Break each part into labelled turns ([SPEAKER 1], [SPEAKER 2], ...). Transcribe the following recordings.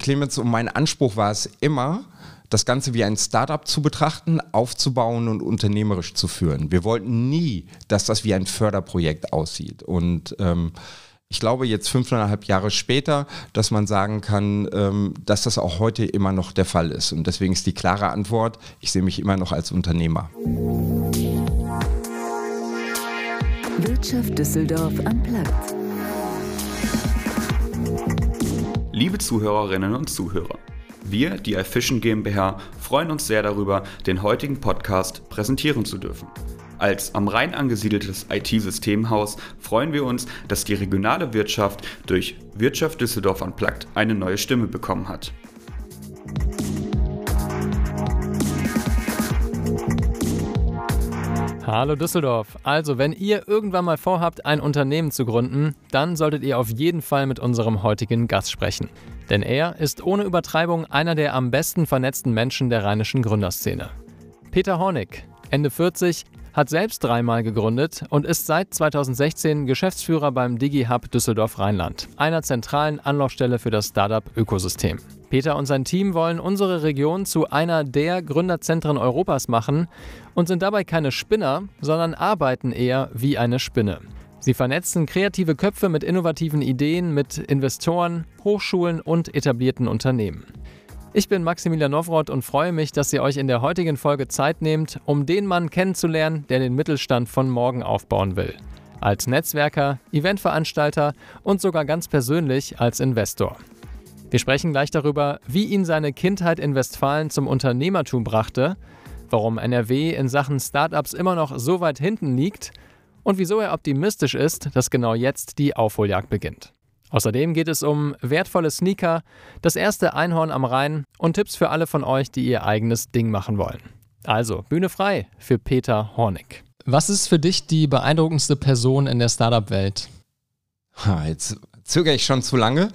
[SPEAKER 1] Clemens, und mein Anspruch war es immer, das Ganze wie ein Startup zu betrachten, aufzubauen und unternehmerisch zu führen. Wir wollten nie, dass das wie ein Förderprojekt aussieht. Und ähm, ich glaube jetzt fünfeinhalb Jahre später, dass man sagen kann, ähm, dass das auch heute immer noch der Fall ist. Und deswegen ist die klare Antwort, ich sehe mich immer noch als Unternehmer.
[SPEAKER 2] Wirtschaft Düsseldorf am Platz.
[SPEAKER 3] Liebe Zuhörerinnen und Zuhörer, wir, die iFishing GmbH, freuen uns sehr darüber, den heutigen Podcast präsentieren zu dürfen. Als am Rhein angesiedeltes IT-Systemhaus freuen wir uns, dass die regionale Wirtschaft durch Wirtschaft Düsseldorf Unplugged eine neue Stimme bekommen hat.
[SPEAKER 4] Hallo Düsseldorf. Also, wenn ihr irgendwann mal vorhabt, ein Unternehmen zu gründen, dann solltet ihr auf jeden Fall mit unserem heutigen Gast sprechen. Denn er ist ohne Übertreibung einer der am besten vernetzten Menschen der rheinischen Gründerszene. Peter Hornig, Ende 40, hat selbst dreimal gegründet und ist seit 2016 Geschäftsführer beim DigiHub Düsseldorf Rheinland, einer zentralen Anlaufstelle für das Startup-Ökosystem. Peter und sein Team wollen unsere Region zu einer der Gründerzentren Europas machen und sind dabei keine Spinner, sondern arbeiten eher wie eine Spinne. Sie vernetzen kreative Köpfe mit innovativen Ideen mit Investoren, Hochschulen und etablierten Unternehmen. Ich bin Maximilian Nowroth und freue mich, dass ihr euch in der heutigen Folge Zeit nehmt, um den Mann kennenzulernen, der den Mittelstand von morgen aufbauen will. Als Netzwerker, Eventveranstalter und sogar ganz persönlich als Investor. Wir sprechen gleich darüber, wie ihn seine Kindheit in Westfalen zum Unternehmertum brachte, warum NRW in Sachen Startups immer noch so weit hinten liegt und wieso er optimistisch ist, dass genau jetzt die Aufholjagd beginnt. Außerdem geht es um wertvolle Sneaker, das erste Einhorn am Rhein und Tipps für alle von euch, die ihr eigenes Ding machen wollen. Also, Bühne frei für Peter Hornig. Was ist für dich die beeindruckendste Person in der Startup-Welt?
[SPEAKER 1] Jetzt zögere ich schon zu lange.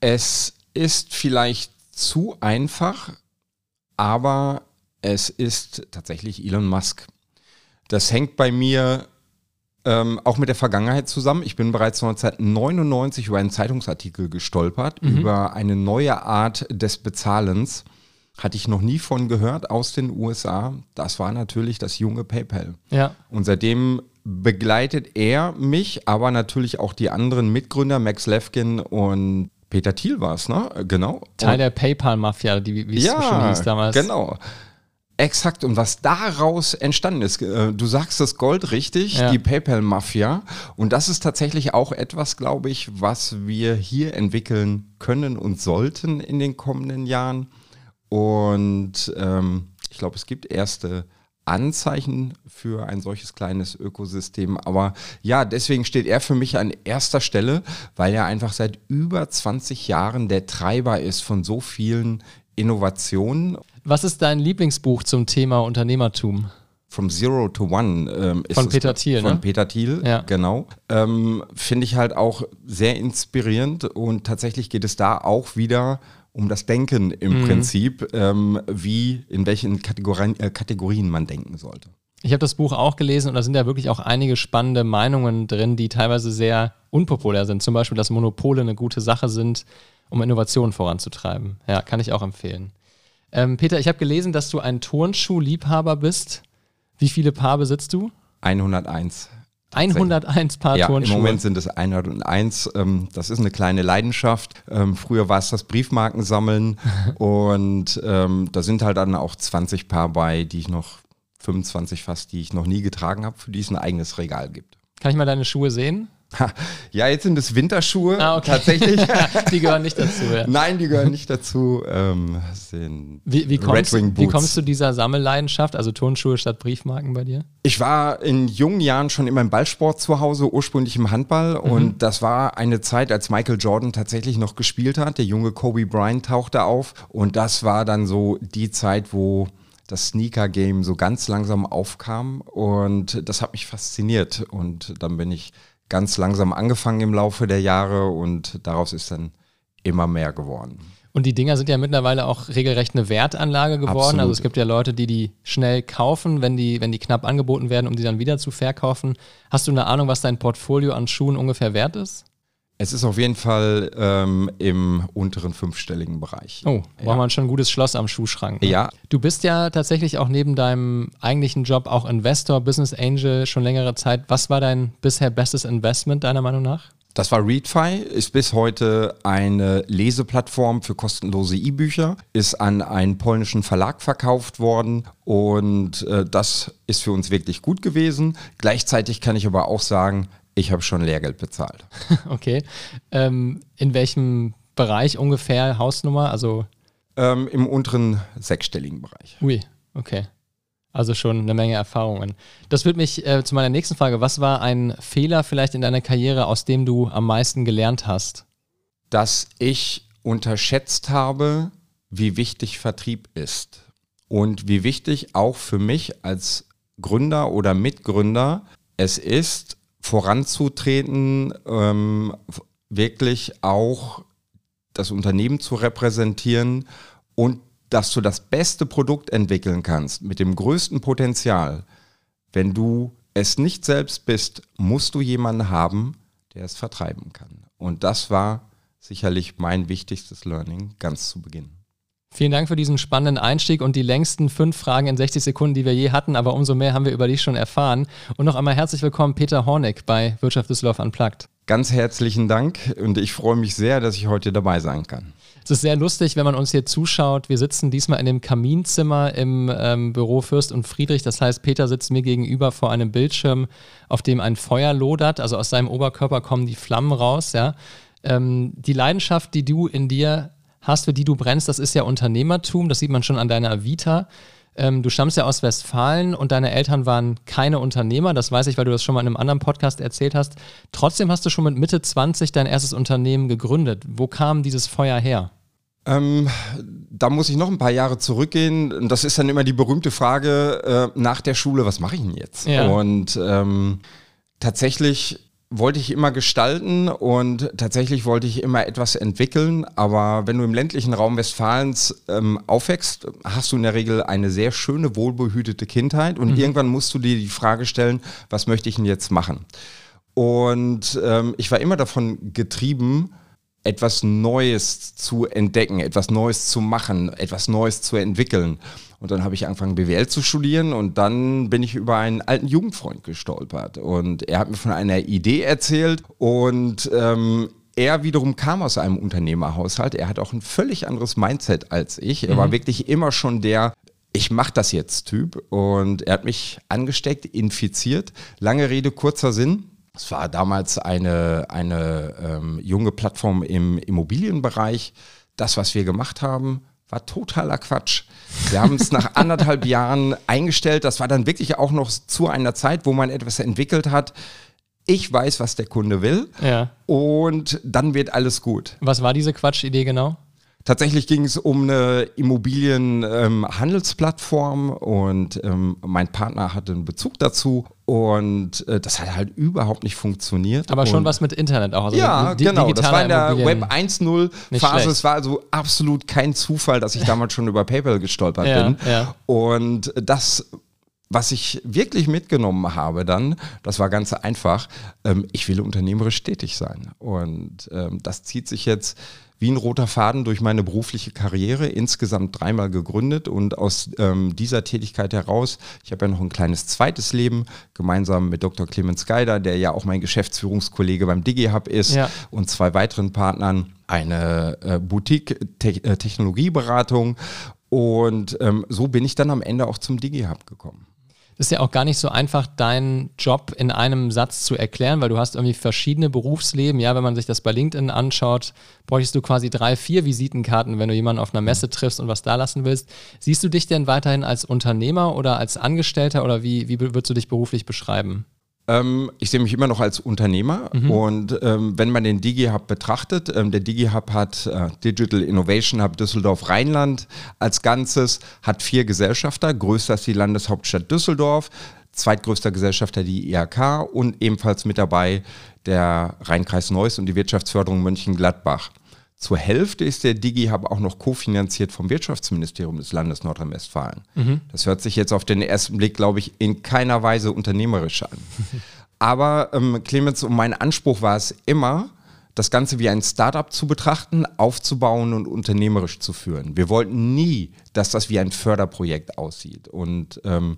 [SPEAKER 1] Es ist vielleicht zu einfach, aber es ist tatsächlich Elon Musk. Das hängt bei mir ähm, auch mit der Vergangenheit zusammen. Ich bin bereits 1999 über einen Zeitungsartikel gestolpert, mhm. über eine neue Art des Bezahlens. Hatte ich noch nie von gehört aus den USA. Das war natürlich das junge PayPal.
[SPEAKER 4] Ja.
[SPEAKER 1] Und seitdem begleitet er mich, aber natürlich auch die anderen Mitgründer, Max Levkin und Peter Thiel war es, ne? Genau.
[SPEAKER 4] Teil und der PayPal-Mafia, wie es
[SPEAKER 1] ja,
[SPEAKER 4] schon hieß damals.
[SPEAKER 1] Genau. Exakt. Und was daraus entstanden ist, äh, du sagst das Gold richtig, ja. die PayPal-Mafia. Und das ist tatsächlich auch etwas, glaube ich, was wir hier entwickeln können und sollten in den kommenden Jahren. Und ähm, ich glaube, es gibt erste Anzeichen für ein solches kleines Ökosystem. Aber ja, deswegen steht er für mich an erster Stelle, weil er einfach seit über 20 Jahren der Treiber ist von so vielen Innovationen.
[SPEAKER 4] Was ist dein Lieblingsbuch zum Thema Unternehmertum?
[SPEAKER 1] From Zero to One ähm,
[SPEAKER 4] ist von Peter Thiel,
[SPEAKER 1] von
[SPEAKER 4] ne?
[SPEAKER 1] Peter Thiel,
[SPEAKER 4] ja.
[SPEAKER 1] genau. Ähm, Finde ich halt auch sehr inspirierend und tatsächlich geht es da auch wieder um das Denken im mhm. Prinzip, ähm, wie in welchen Kategorien, äh, Kategorien man denken sollte.
[SPEAKER 4] Ich habe das Buch auch gelesen und da sind ja wirklich auch einige spannende Meinungen drin, die teilweise sehr unpopulär sind. Zum Beispiel, dass Monopole eine gute Sache sind, um Innovationen voranzutreiben. Ja, kann ich auch empfehlen. Ähm, Peter, ich habe gelesen, dass du ein Turnschuhliebhaber bist. Wie viele Paar besitzt du?
[SPEAKER 1] 101.
[SPEAKER 4] 101 Paar
[SPEAKER 1] ja,
[SPEAKER 4] Turnschuhe.
[SPEAKER 1] Im Moment sind es 101. Ähm, das ist eine kleine Leidenschaft. Ähm, früher war es das Briefmarkensammeln und ähm, da sind halt dann auch 20 Paar bei, die ich noch, 25 fast, die ich noch nie getragen habe, für die es ein eigenes Regal gibt.
[SPEAKER 4] Kann ich mal deine Schuhe sehen?
[SPEAKER 1] Ja, jetzt sind es Winterschuhe
[SPEAKER 4] ah, okay.
[SPEAKER 1] tatsächlich.
[SPEAKER 4] die gehören nicht dazu. Ja.
[SPEAKER 1] Nein, die gehören nicht dazu. Ähm,
[SPEAKER 4] sind wie, wie, kommst, wie kommst du dieser Sammelleidenschaft, also Turnschuhe statt Briefmarken bei dir?
[SPEAKER 1] Ich war in jungen Jahren schon immer im Ballsport zu Hause, ursprünglich im Handball. Mhm. Und das war eine Zeit, als Michael Jordan tatsächlich noch gespielt hat. Der junge Kobe Bryant tauchte auf. Und das war dann so die Zeit, wo das Sneaker-Game so ganz langsam aufkam. Und das hat mich fasziniert. Und dann bin ich ganz langsam angefangen im Laufe der Jahre und daraus ist dann immer mehr geworden.
[SPEAKER 4] Und die Dinger sind ja mittlerweile auch regelrecht eine Wertanlage geworden.
[SPEAKER 1] Absolut.
[SPEAKER 4] Also es gibt ja Leute, die die schnell kaufen, wenn die, wenn die knapp angeboten werden, um die dann wieder zu verkaufen. Hast du eine Ahnung, was dein Portfolio an Schuhen ungefähr wert ist?
[SPEAKER 1] Es ist auf jeden Fall ähm, im unteren fünfstelligen Bereich.
[SPEAKER 4] Oh, ja. man schon ein gutes Schloss am Schuhschrank.
[SPEAKER 1] Ne? Ja.
[SPEAKER 4] Du bist ja tatsächlich auch neben deinem eigentlichen Job auch Investor, Business Angel schon längere Zeit. Was war dein bisher bestes Investment deiner Meinung nach?
[SPEAKER 1] Das war Readfy, ist bis heute eine Leseplattform für kostenlose E-Bücher, ist an einen polnischen Verlag verkauft worden und äh, das ist für uns wirklich gut gewesen. Gleichzeitig kann ich aber auch sagen, ich habe schon Lehrgeld bezahlt.
[SPEAKER 4] okay. Ähm, in welchem Bereich ungefähr Hausnummer? Also
[SPEAKER 1] ähm, Im unteren sechsstelligen Bereich.
[SPEAKER 4] Ui, okay. Also schon eine Menge Erfahrungen. Das führt mich äh, zu meiner nächsten Frage. Was war ein Fehler vielleicht in deiner Karriere, aus dem du am meisten gelernt hast?
[SPEAKER 1] Dass ich unterschätzt habe, wie wichtig Vertrieb ist. Und wie wichtig auch für mich als Gründer oder Mitgründer es ist, voranzutreten, ähm, wirklich auch das Unternehmen zu repräsentieren und dass du das beste Produkt entwickeln kannst mit dem größten Potenzial. Wenn du es nicht selbst bist, musst du jemanden haben, der es vertreiben kann. Und das war sicherlich mein wichtigstes Learning ganz zu Beginn.
[SPEAKER 4] Vielen Dank für diesen spannenden Einstieg und die längsten fünf Fragen in 60 Sekunden, die wir je hatten, aber umso mehr haben wir über dich schon erfahren. Und noch einmal herzlich willkommen, Peter Horneck bei Wirtschaft Düsseldorf Unplugged.
[SPEAKER 1] Ganz herzlichen Dank und ich freue mich sehr, dass ich heute dabei sein kann.
[SPEAKER 4] Es ist sehr lustig, wenn man uns hier zuschaut. Wir sitzen diesmal in dem Kaminzimmer im ähm, Büro Fürst und Friedrich. Das heißt, Peter sitzt mir gegenüber vor einem Bildschirm, auf dem ein Feuer lodert. Also aus seinem Oberkörper kommen die Flammen raus. Ja? Ähm, die Leidenschaft, die du in dir hast, für die du brennst, das ist ja Unternehmertum, das sieht man schon an deiner Vita. Ähm, du stammst ja aus Westfalen und deine Eltern waren keine Unternehmer, das weiß ich, weil du das schon mal in einem anderen Podcast erzählt hast. Trotzdem hast du schon mit Mitte 20 dein erstes Unternehmen gegründet. Wo kam dieses Feuer her?
[SPEAKER 1] Ähm, da muss ich noch ein paar Jahre zurückgehen. Das ist dann immer die berühmte Frage äh, nach der Schule, was mache ich denn jetzt? Ja. Und ähm, tatsächlich wollte ich immer gestalten und tatsächlich wollte ich immer etwas entwickeln. Aber wenn du im ländlichen Raum Westfalens ähm, aufwächst, hast du in der Regel eine sehr schöne, wohlbehütete Kindheit und mhm. irgendwann musst du dir die Frage stellen, was möchte ich denn jetzt machen? Und ähm, ich war immer davon getrieben, etwas Neues zu entdecken, etwas Neues zu machen, etwas Neues zu entwickeln. Und dann habe ich angefangen, BWL zu studieren und dann bin ich über einen alten Jugendfreund gestolpert. Und er hat mir von einer Idee erzählt und ähm, er wiederum kam aus einem Unternehmerhaushalt. Er hat auch ein völlig anderes Mindset als ich. Er mhm. war wirklich immer schon der, ich mache das jetzt Typ. Und er hat mich angesteckt, infiziert. Lange Rede, kurzer Sinn. Es war damals eine, eine ähm, junge Plattform im Immobilienbereich. Das, was wir gemacht haben, war totaler Quatsch. Wir haben es nach anderthalb Jahren eingestellt. Das war dann wirklich auch noch zu einer Zeit, wo man etwas entwickelt hat. Ich weiß, was der Kunde will. Ja. Und dann wird alles gut.
[SPEAKER 4] Was war diese Quatschidee genau?
[SPEAKER 1] Tatsächlich ging es um eine Immobilienhandelsplattform ähm, und ähm, mein Partner hatte einen Bezug dazu und äh, das hat halt überhaupt nicht funktioniert.
[SPEAKER 4] Aber schon was mit Internet auch.
[SPEAKER 1] Also ja, genau. Das war in der Web 1.0 Phase. Es war also absolut kein Zufall, dass ich damals schon über PayPal gestolpert ja, bin. Ja. Und das was ich wirklich mitgenommen habe dann, das war ganz einfach, ähm, ich will unternehmerisch tätig sein. Und ähm, das zieht sich jetzt wie ein roter Faden durch meine berufliche Karriere, insgesamt dreimal gegründet und aus ähm, dieser Tätigkeit heraus, ich habe ja noch ein kleines zweites Leben, gemeinsam mit Dr. Clemens Geider, der ja auch mein Geschäftsführungskollege beim DigiHub ist ja. und zwei weiteren Partnern, eine äh, Boutique-Technologieberatung -Te und ähm, so bin ich dann am Ende auch zum DigiHub gekommen
[SPEAKER 4] ist ja auch gar nicht so einfach, deinen Job in einem Satz zu erklären, weil du hast irgendwie verschiedene Berufsleben. Ja, wenn man sich das bei LinkedIn anschaut, bräuchtest du quasi drei, vier Visitenkarten, wenn du jemanden auf einer Messe triffst und was da lassen willst. Siehst du dich denn weiterhin als Unternehmer oder als Angestellter oder wie, wie würdest du dich beruflich beschreiben?
[SPEAKER 1] Ähm, ich sehe mich immer noch als Unternehmer mhm. und ähm, wenn man den DigiHub betrachtet, ähm, der DigiHub hat äh, Digital Innovation Hub Düsseldorf Rheinland als Ganzes, hat vier Gesellschafter, größter ist die Landeshauptstadt Düsseldorf, zweitgrößter Gesellschafter die IHK und ebenfalls mit dabei der Rheinkreis Neuss und die Wirtschaftsförderung Mönchengladbach. Zur Hälfte ist der DigiHub auch noch kofinanziert vom Wirtschaftsministerium des Landes Nordrhein-Westfalen. Mhm. Das hört sich jetzt auf den ersten Blick, glaube ich, in keiner Weise unternehmerisch an. Aber ähm, Clemens, mein Anspruch war es immer, das Ganze wie ein Startup zu betrachten, aufzubauen und unternehmerisch zu führen. Wir wollten nie, dass das wie ein Förderprojekt aussieht. Und ähm,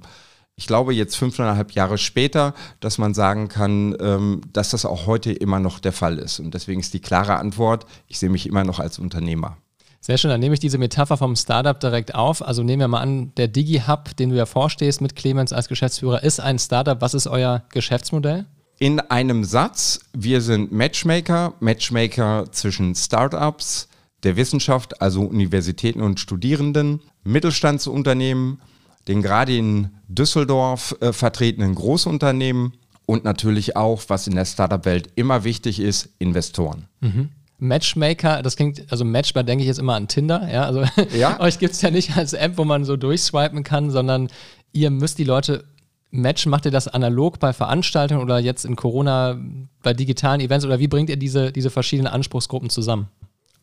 [SPEAKER 1] ich glaube jetzt fünfeinhalb Jahre später, dass man sagen kann, ähm, dass das auch heute immer noch der Fall ist. Und deswegen ist die klare Antwort, ich sehe mich immer noch als Unternehmer.
[SPEAKER 4] Sehr schön, dann nehme ich diese Metapher vom Startup direkt auf. Also nehmen wir mal an, der DigiHub, den du ja vorstehst mit Clemens als Geschäftsführer, ist ein Startup. Was ist euer Geschäftsmodell?
[SPEAKER 1] In einem Satz, wir sind Matchmaker, Matchmaker zwischen Startups, der Wissenschaft, also Universitäten und Studierenden, Mittelstandsunternehmen, den gerade in Düsseldorf äh, vertretenen Großunternehmen und natürlich auch, was in der Startup-Welt immer wichtig ist, Investoren.
[SPEAKER 4] Mhm. Matchmaker, das klingt, also Matchbar denke ich jetzt immer an Tinder, ja, also ja? euch gibt es ja nicht als App, wo man so durchswipen kann, sondern ihr müsst die Leute matchen. Macht ihr das analog bei Veranstaltungen oder jetzt in Corona bei digitalen Events oder wie bringt ihr diese, diese verschiedenen Anspruchsgruppen zusammen?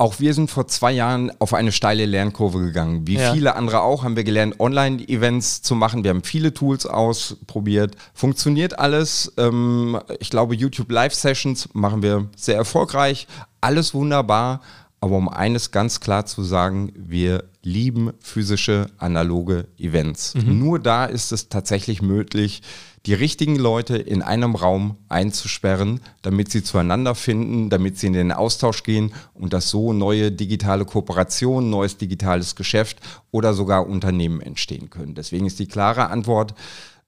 [SPEAKER 1] Auch wir sind vor zwei Jahren auf eine steile Lernkurve gegangen. Wie ja. viele andere auch haben wir gelernt, Online-Events zu machen. Wir haben viele Tools ausprobiert. Funktioniert alles. Ähm, ich glaube, YouTube Live-Sessions machen wir sehr erfolgreich. Alles wunderbar. Aber um eines ganz klar zu sagen, wir lieben physische, analoge Events. Mhm. Nur da ist es tatsächlich möglich, die richtigen Leute in einem Raum einzusperren, damit sie zueinander finden, damit sie in den Austausch gehen und dass so neue digitale Kooperationen, neues digitales Geschäft oder sogar Unternehmen entstehen können. Deswegen ist die klare Antwort,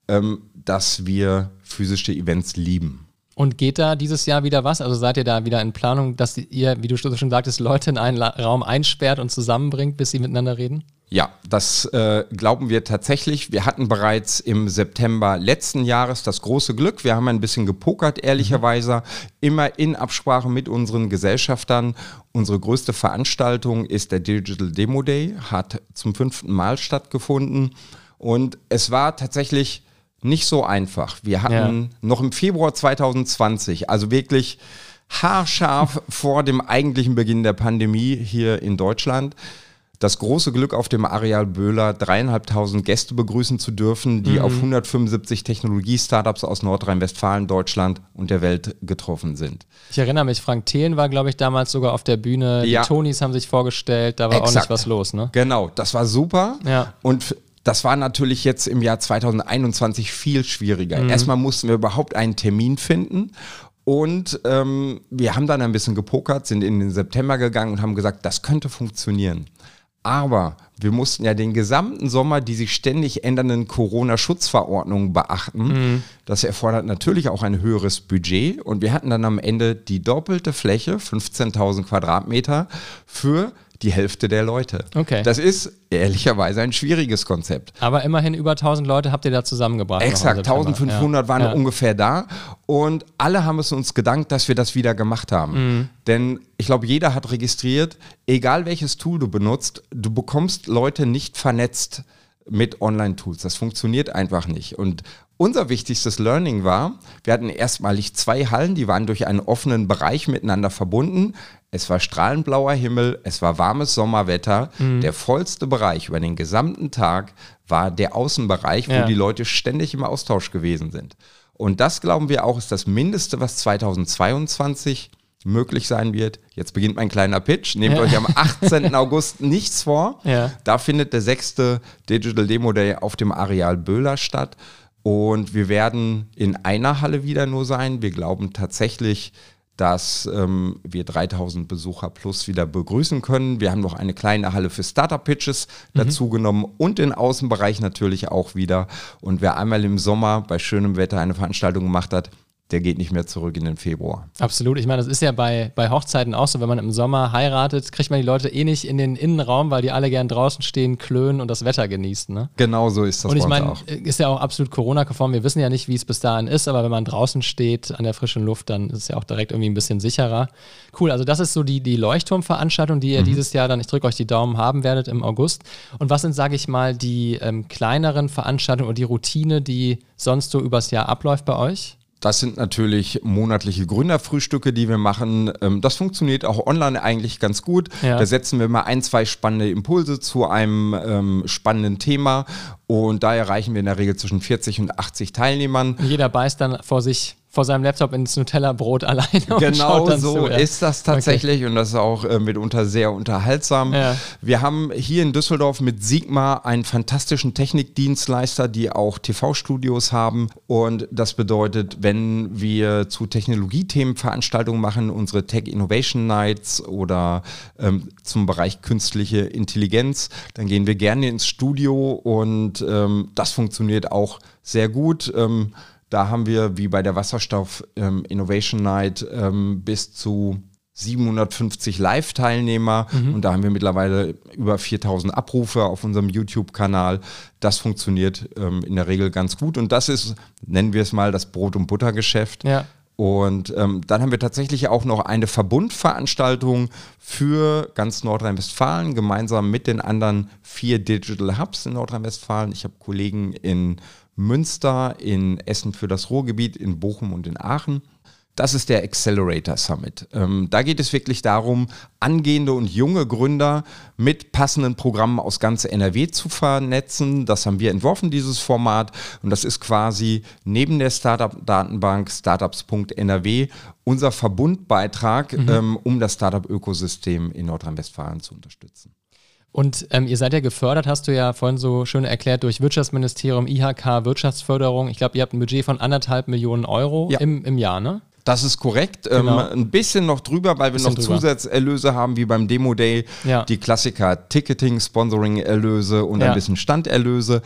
[SPEAKER 1] ähm, dass wir physische Events lieben.
[SPEAKER 4] Und geht da dieses Jahr wieder was? Also seid ihr da wieder in Planung, dass ihr, wie du schon sagtest, Leute in einen Raum einsperrt und zusammenbringt, bis sie miteinander reden?
[SPEAKER 1] Ja, das äh, glauben wir tatsächlich. Wir hatten bereits im September letzten Jahres das große Glück. Wir haben ein bisschen gepokert, ehrlicherweise, immer in Absprache mit unseren Gesellschaftern. Unsere größte Veranstaltung ist der Digital Demo Day, hat zum fünften Mal stattgefunden. Und es war tatsächlich nicht so einfach. Wir hatten ja. noch im Februar 2020, also wirklich haarscharf vor dem eigentlichen Beginn der Pandemie hier in Deutschland, das große Glück auf dem Areal Böhler dreieinhalbtausend Gäste begrüßen zu dürfen, die mhm. auf 175 Technologie-Startups aus Nordrhein-Westfalen, Deutschland und der Welt getroffen sind.
[SPEAKER 4] Ich erinnere mich, Frank Thelen war, glaube ich, damals sogar auf der Bühne. Ja. Die Tonis haben sich vorgestellt, da war Exakt. auch nicht was los, ne?
[SPEAKER 1] Genau, das war super. Ja. Und das war natürlich jetzt im Jahr 2021 viel schwieriger. Mhm. Erstmal mussten wir überhaupt einen Termin finden und ähm, wir haben dann ein bisschen gepokert, sind in den September gegangen und haben gesagt, das könnte funktionieren. Aber wir mussten ja den gesamten Sommer die sich ständig ändernden Corona-Schutzverordnungen beachten. Mhm. Das erfordert natürlich auch ein höheres Budget. Und wir hatten dann am Ende die doppelte Fläche, 15.000 Quadratmeter, für die Hälfte der Leute. Okay. Das ist ehrlicherweise ein schwieriges Konzept.
[SPEAKER 4] Aber immerhin über 1000 Leute habt ihr da zusammengebracht.
[SPEAKER 1] Exakt, 1500 ja. waren ja. ungefähr da und alle haben es uns gedankt, dass wir das wieder gemacht haben. Mhm. Denn ich glaube, jeder hat registriert, egal welches Tool du benutzt, du bekommst Leute nicht vernetzt mit Online-Tools. Das funktioniert einfach nicht. Und unser wichtigstes Learning war, wir hatten erstmalig zwei Hallen, die waren durch einen offenen Bereich miteinander verbunden. Es war strahlend blauer Himmel, es war warmes Sommerwetter. Mhm. Der vollste Bereich über den gesamten Tag war der Außenbereich, wo ja. die Leute ständig im Austausch gewesen sind. Und das glauben wir auch ist das Mindeste, was 2022 möglich sein wird. Jetzt beginnt mein kleiner Pitch. Nehmt ja. euch am 18. August nichts vor. Ja. Da findet der sechste Digital Demo Day auf dem Areal Böhler statt. Und wir werden in einer Halle wieder nur sein. Wir glauben tatsächlich, dass ähm, wir 3000 Besucher plus wieder begrüßen können. Wir haben noch eine kleine Halle für Startup-Pitches mhm. dazu genommen und den Außenbereich natürlich auch wieder. Und wer einmal im Sommer bei schönem Wetter eine Veranstaltung gemacht hat, der geht nicht mehr zurück in den Februar.
[SPEAKER 4] Absolut. Ich meine, das ist ja bei, bei Hochzeiten auch so, wenn man im Sommer heiratet, kriegt man die Leute eh nicht in den Innenraum, weil die alle gern draußen stehen, klönen und das Wetter genießen. Ne?
[SPEAKER 1] Genau so ist das
[SPEAKER 4] Und ich meine, ist ja auch absolut Corona-konform. Wir wissen ja nicht, wie es bis dahin ist, aber wenn man draußen steht an der frischen Luft, dann ist es ja auch direkt irgendwie ein bisschen sicherer. Cool, also das ist so die, die Leuchtturmveranstaltung, die ihr mhm. dieses Jahr dann, ich drücke euch die Daumen, haben werdet im August. Und was sind, sage ich mal, die ähm, kleineren Veranstaltungen oder die Routine, die sonst so übers Jahr abläuft bei euch?
[SPEAKER 1] Das sind natürlich monatliche Gründerfrühstücke, die wir machen. Ähm, das funktioniert auch online eigentlich ganz gut. Ja. Da setzen wir mal ein, zwei spannende Impulse zu einem ähm, spannenden Thema und da erreichen wir in der Regel zwischen 40 und 80 Teilnehmern.
[SPEAKER 4] Jeder beißt dann vor sich vor seinem Laptop ins Nutella-Brot alleine.
[SPEAKER 1] Genau so zu, ja. ist das tatsächlich okay. und das ist auch äh, mitunter sehr unterhaltsam. Ja. Wir haben hier in Düsseldorf mit Sigma einen fantastischen Technikdienstleister, die auch TV-Studios haben und das bedeutet, wenn wir zu Technologiethemen Veranstaltungen machen, unsere Tech Innovation Nights oder ähm, zum Bereich künstliche Intelligenz, dann gehen wir gerne ins Studio und ähm, das funktioniert auch sehr gut. Ähm, da haben wir, wie bei der Wasserstoff ähm, Innovation Night, ähm, bis zu 750 Live-Teilnehmer mhm. und da haben wir mittlerweile über 4000 Abrufe auf unserem YouTube-Kanal. Das funktioniert ähm, in der Regel ganz gut und das ist, nennen wir es mal, das Brot- und Buttergeschäft. Ja. Und ähm, dann haben wir tatsächlich auch noch eine Verbundveranstaltung für ganz Nordrhein-Westfalen, gemeinsam mit den anderen vier Digital Hubs in Nordrhein-Westfalen. Ich habe Kollegen in Münster, in Essen für das Ruhrgebiet, in Bochum und in Aachen. Das ist der Accelerator Summit. Ähm, da geht es wirklich darum, angehende und junge Gründer mit passenden Programmen aus ganz NRW zu vernetzen. Das haben wir entworfen, dieses Format. Und das ist quasi neben der Startup-Datenbank startups.nrw unser Verbundbeitrag, mhm. ähm, um das Startup-Ökosystem in Nordrhein-Westfalen zu unterstützen.
[SPEAKER 4] Und ähm, ihr seid ja gefördert, hast du ja vorhin so schön erklärt, durch Wirtschaftsministerium, IHK, Wirtschaftsförderung. Ich glaube, ihr habt ein Budget von anderthalb Millionen Euro ja. im, im Jahr, ne?
[SPEAKER 1] Das ist korrekt. Ähm, genau. Ähm, ein bisschen noch drüber, weil wir noch drüber. Zusatzerlöse haben, wie beim Demo Day. Ja. Die Klassiker Ticketing, Sponsoring-Erlöse und ja. ein bisschen Standerlöse.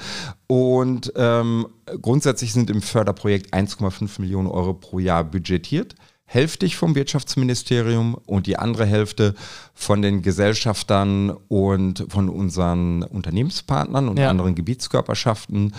[SPEAKER 1] Und ähm, grundsätzlich sind im Förderprojekt 1,5 Millionen Euro pro Jahr budgetiert hälftig vom Wirtschaftsministerium und die andere Hälfte von den Gesellschaftern und von unseren Unternehmenspartnern und ja. anderen Gebietskörperschaften.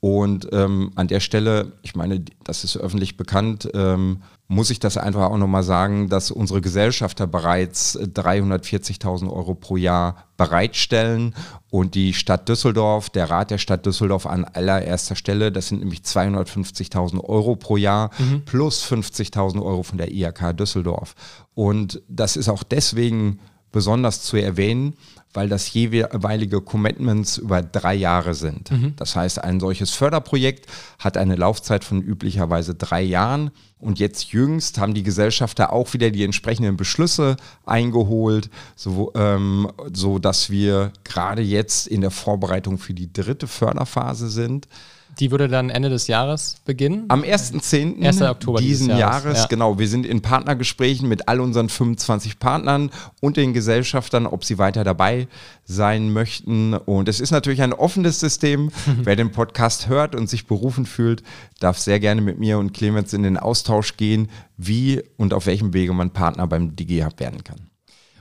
[SPEAKER 1] Und ähm, an der Stelle, ich meine, das ist öffentlich bekannt, ähm, muss ich das einfach auch nochmal sagen, dass unsere Gesellschafter bereits 340.000 Euro pro Jahr bereitstellen und die Stadt Düsseldorf, der Rat der Stadt Düsseldorf an allererster Stelle, das sind nämlich 250.000 Euro pro Jahr mhm. plus 50.000 Euro von der IHK Düsseldorf. Und das ist auch deswegen besonders zu erwähnen, weil das jeweilige Commitments über drei Jahre sind. Mhm. Das heißt, ein solches Förderprojekt hat eine Laufzeit von üblicherweise drei Jahren. Und jetzt jüngst haben die Gesellschafter auch wieder die entsprechenden Beschlüsse eingeholt, so, ähm, so dass wir gerade jetzt in der Vorbereitung für die dritte Förderphase sind.
[SPEAKER 4] Die würde dann Ende des Jahres beginnen?
[SPEAKER 1] Am 1.10. diesen Jahres, Jahres ja. genau. Wir sind in Partnergesprächen mit all unseren 25 Partnern und den Gesellschaftern, ob sie weiter dabei sein möchten. Und es ist natürlich ein offenes System. Wer den Podcast hört und sich berufen fühlt, darf sehr gerne mit mir und Clemens in den Austausch gehen, wie und auf welchem Wege man Partner beim DigiHub werden kann.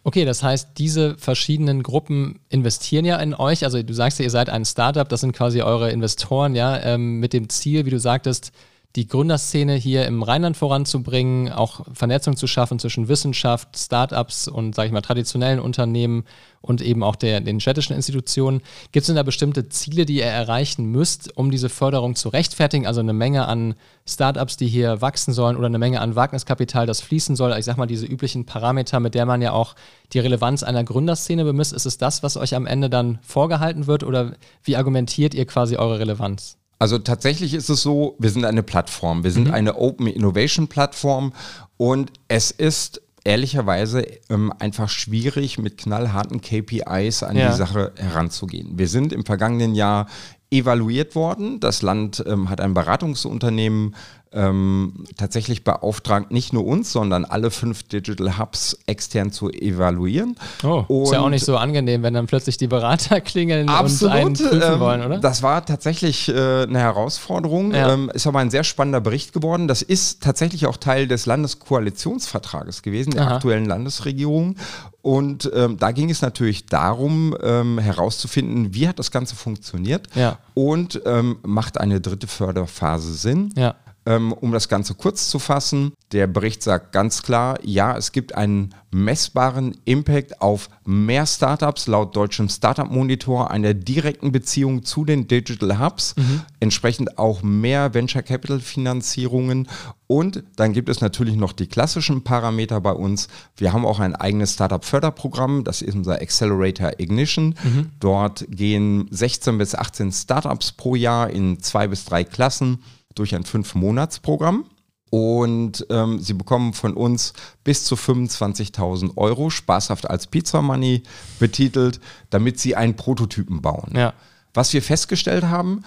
[SPEAKER 4] Okay, das heißt, diese verschiedenen Gruppen investieren ja in euch. Also du sagst ja, ihr seid ein Startup, das sind quasi eure Investoren, ja, ähm, mit dem Ziel, wie du sagtest, die Gründerszene hier im Rheinland voranzubringen, auch Vernetzung zu schaffen zwischen Wissenschaft, Startups und, sage ich mal, traditionellen Unternehmen und eben auch der, den städtischen Institutionen. Gibt es denn da bestimmte Ziele, die ihr erreichen müsst, um diese Förderung zu rechtfertigen? Also eine Menge an Startups, die hier wachsen sollen oder eine Menge an Wagniskapital, das fließen soll? Ich sage mal, diese üblichen Parameter, mit der man ja auch die Relevanz einer Gründerszene bemisst. Ist es das, was euch am Ende dann vorgehalten wird oder wie argumentiert ihr quasi eure Relevanz?
[SPEAKER 1] Also tatsächlich ist es so, wir sind eine Plattform, wir sind mhm. eine Open Innovation Plattform und es ist ehrlicherweise ähm, einfach schwierig, mit knallharten KPIs an ja. die Sache heranzugehen. Wir sind im vergangenen Jahr evaluiert worden. Das Land ähm, hat ein Beratungsunternehmen ähm, tatsächlich beauftragt, nicht nur uns, sondern alle fünf Digital Hubs extern zu evaluieren.
[SPEAKER 4] Oh, und ist ja auch nicht so angenehm, wenn dann plötzlich die Berater klingeln absolut, und einen prüfen ähm, wollen, oder?
[SPEAKER 1] Das war tatsächlich äh, eine Herausforderung. Ja. Ähm, ist aber ein sehr spannender Bericht geworden. Das ist tatsächlich auch Teil des Landeskoalitionsvertrages gewesen, der Aha. aktuellen Landesregierung. Und ähm, da ging es natürlich darum, ähm, herauszufinden, wie hat das Ganze funktioniert ja. und ähm, macht eine dritte Förderphase Sinn. Ja. Ähm, um das Ganze kurz zu fassen, der Bericht sagt ganz klar, ja, es gibt einen messbaren Impact auf mehr Startups laut deutschem Startup Monitor, einer direkten Beziehung zu den Digital Hubs, mhm. entsprechend auch mehr Venture Capital Finanzierungen und dann gibt es natürlich noch die klassischen Parameter bei uns. Wir haben auch ein eigenes Startup Förderprogramm, das ist unser Accelerator Ignition. Mhm. Dort gehen 16 bis 18 Startups pro Jahr in zwei bis drei Klassen durch ein Fünf-Monats-Programm. Und ähm, sie bekommen von uns bis zu 25.000 Euro, spaßhaft als Pizza Money betitelt, damit sie einen Prototypen bauen.
[SPEAKER 4] Ja.
[SPEAKER 1] Was wir festgestellt haben,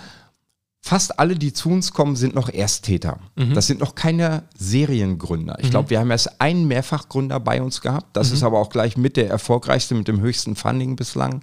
[SPEAKER 1] fast alle, die zu uns kommen, sind noch Ersttäter. Mhm. Das sind noch keine Seriengründer. Ich mhm. glaube, wir haben erst einen Mehrfachgründer bei uns gehabt. Das mhm. ist aber auch gleich mit der erfolgreichste, mit dem höchsten Funding bislang.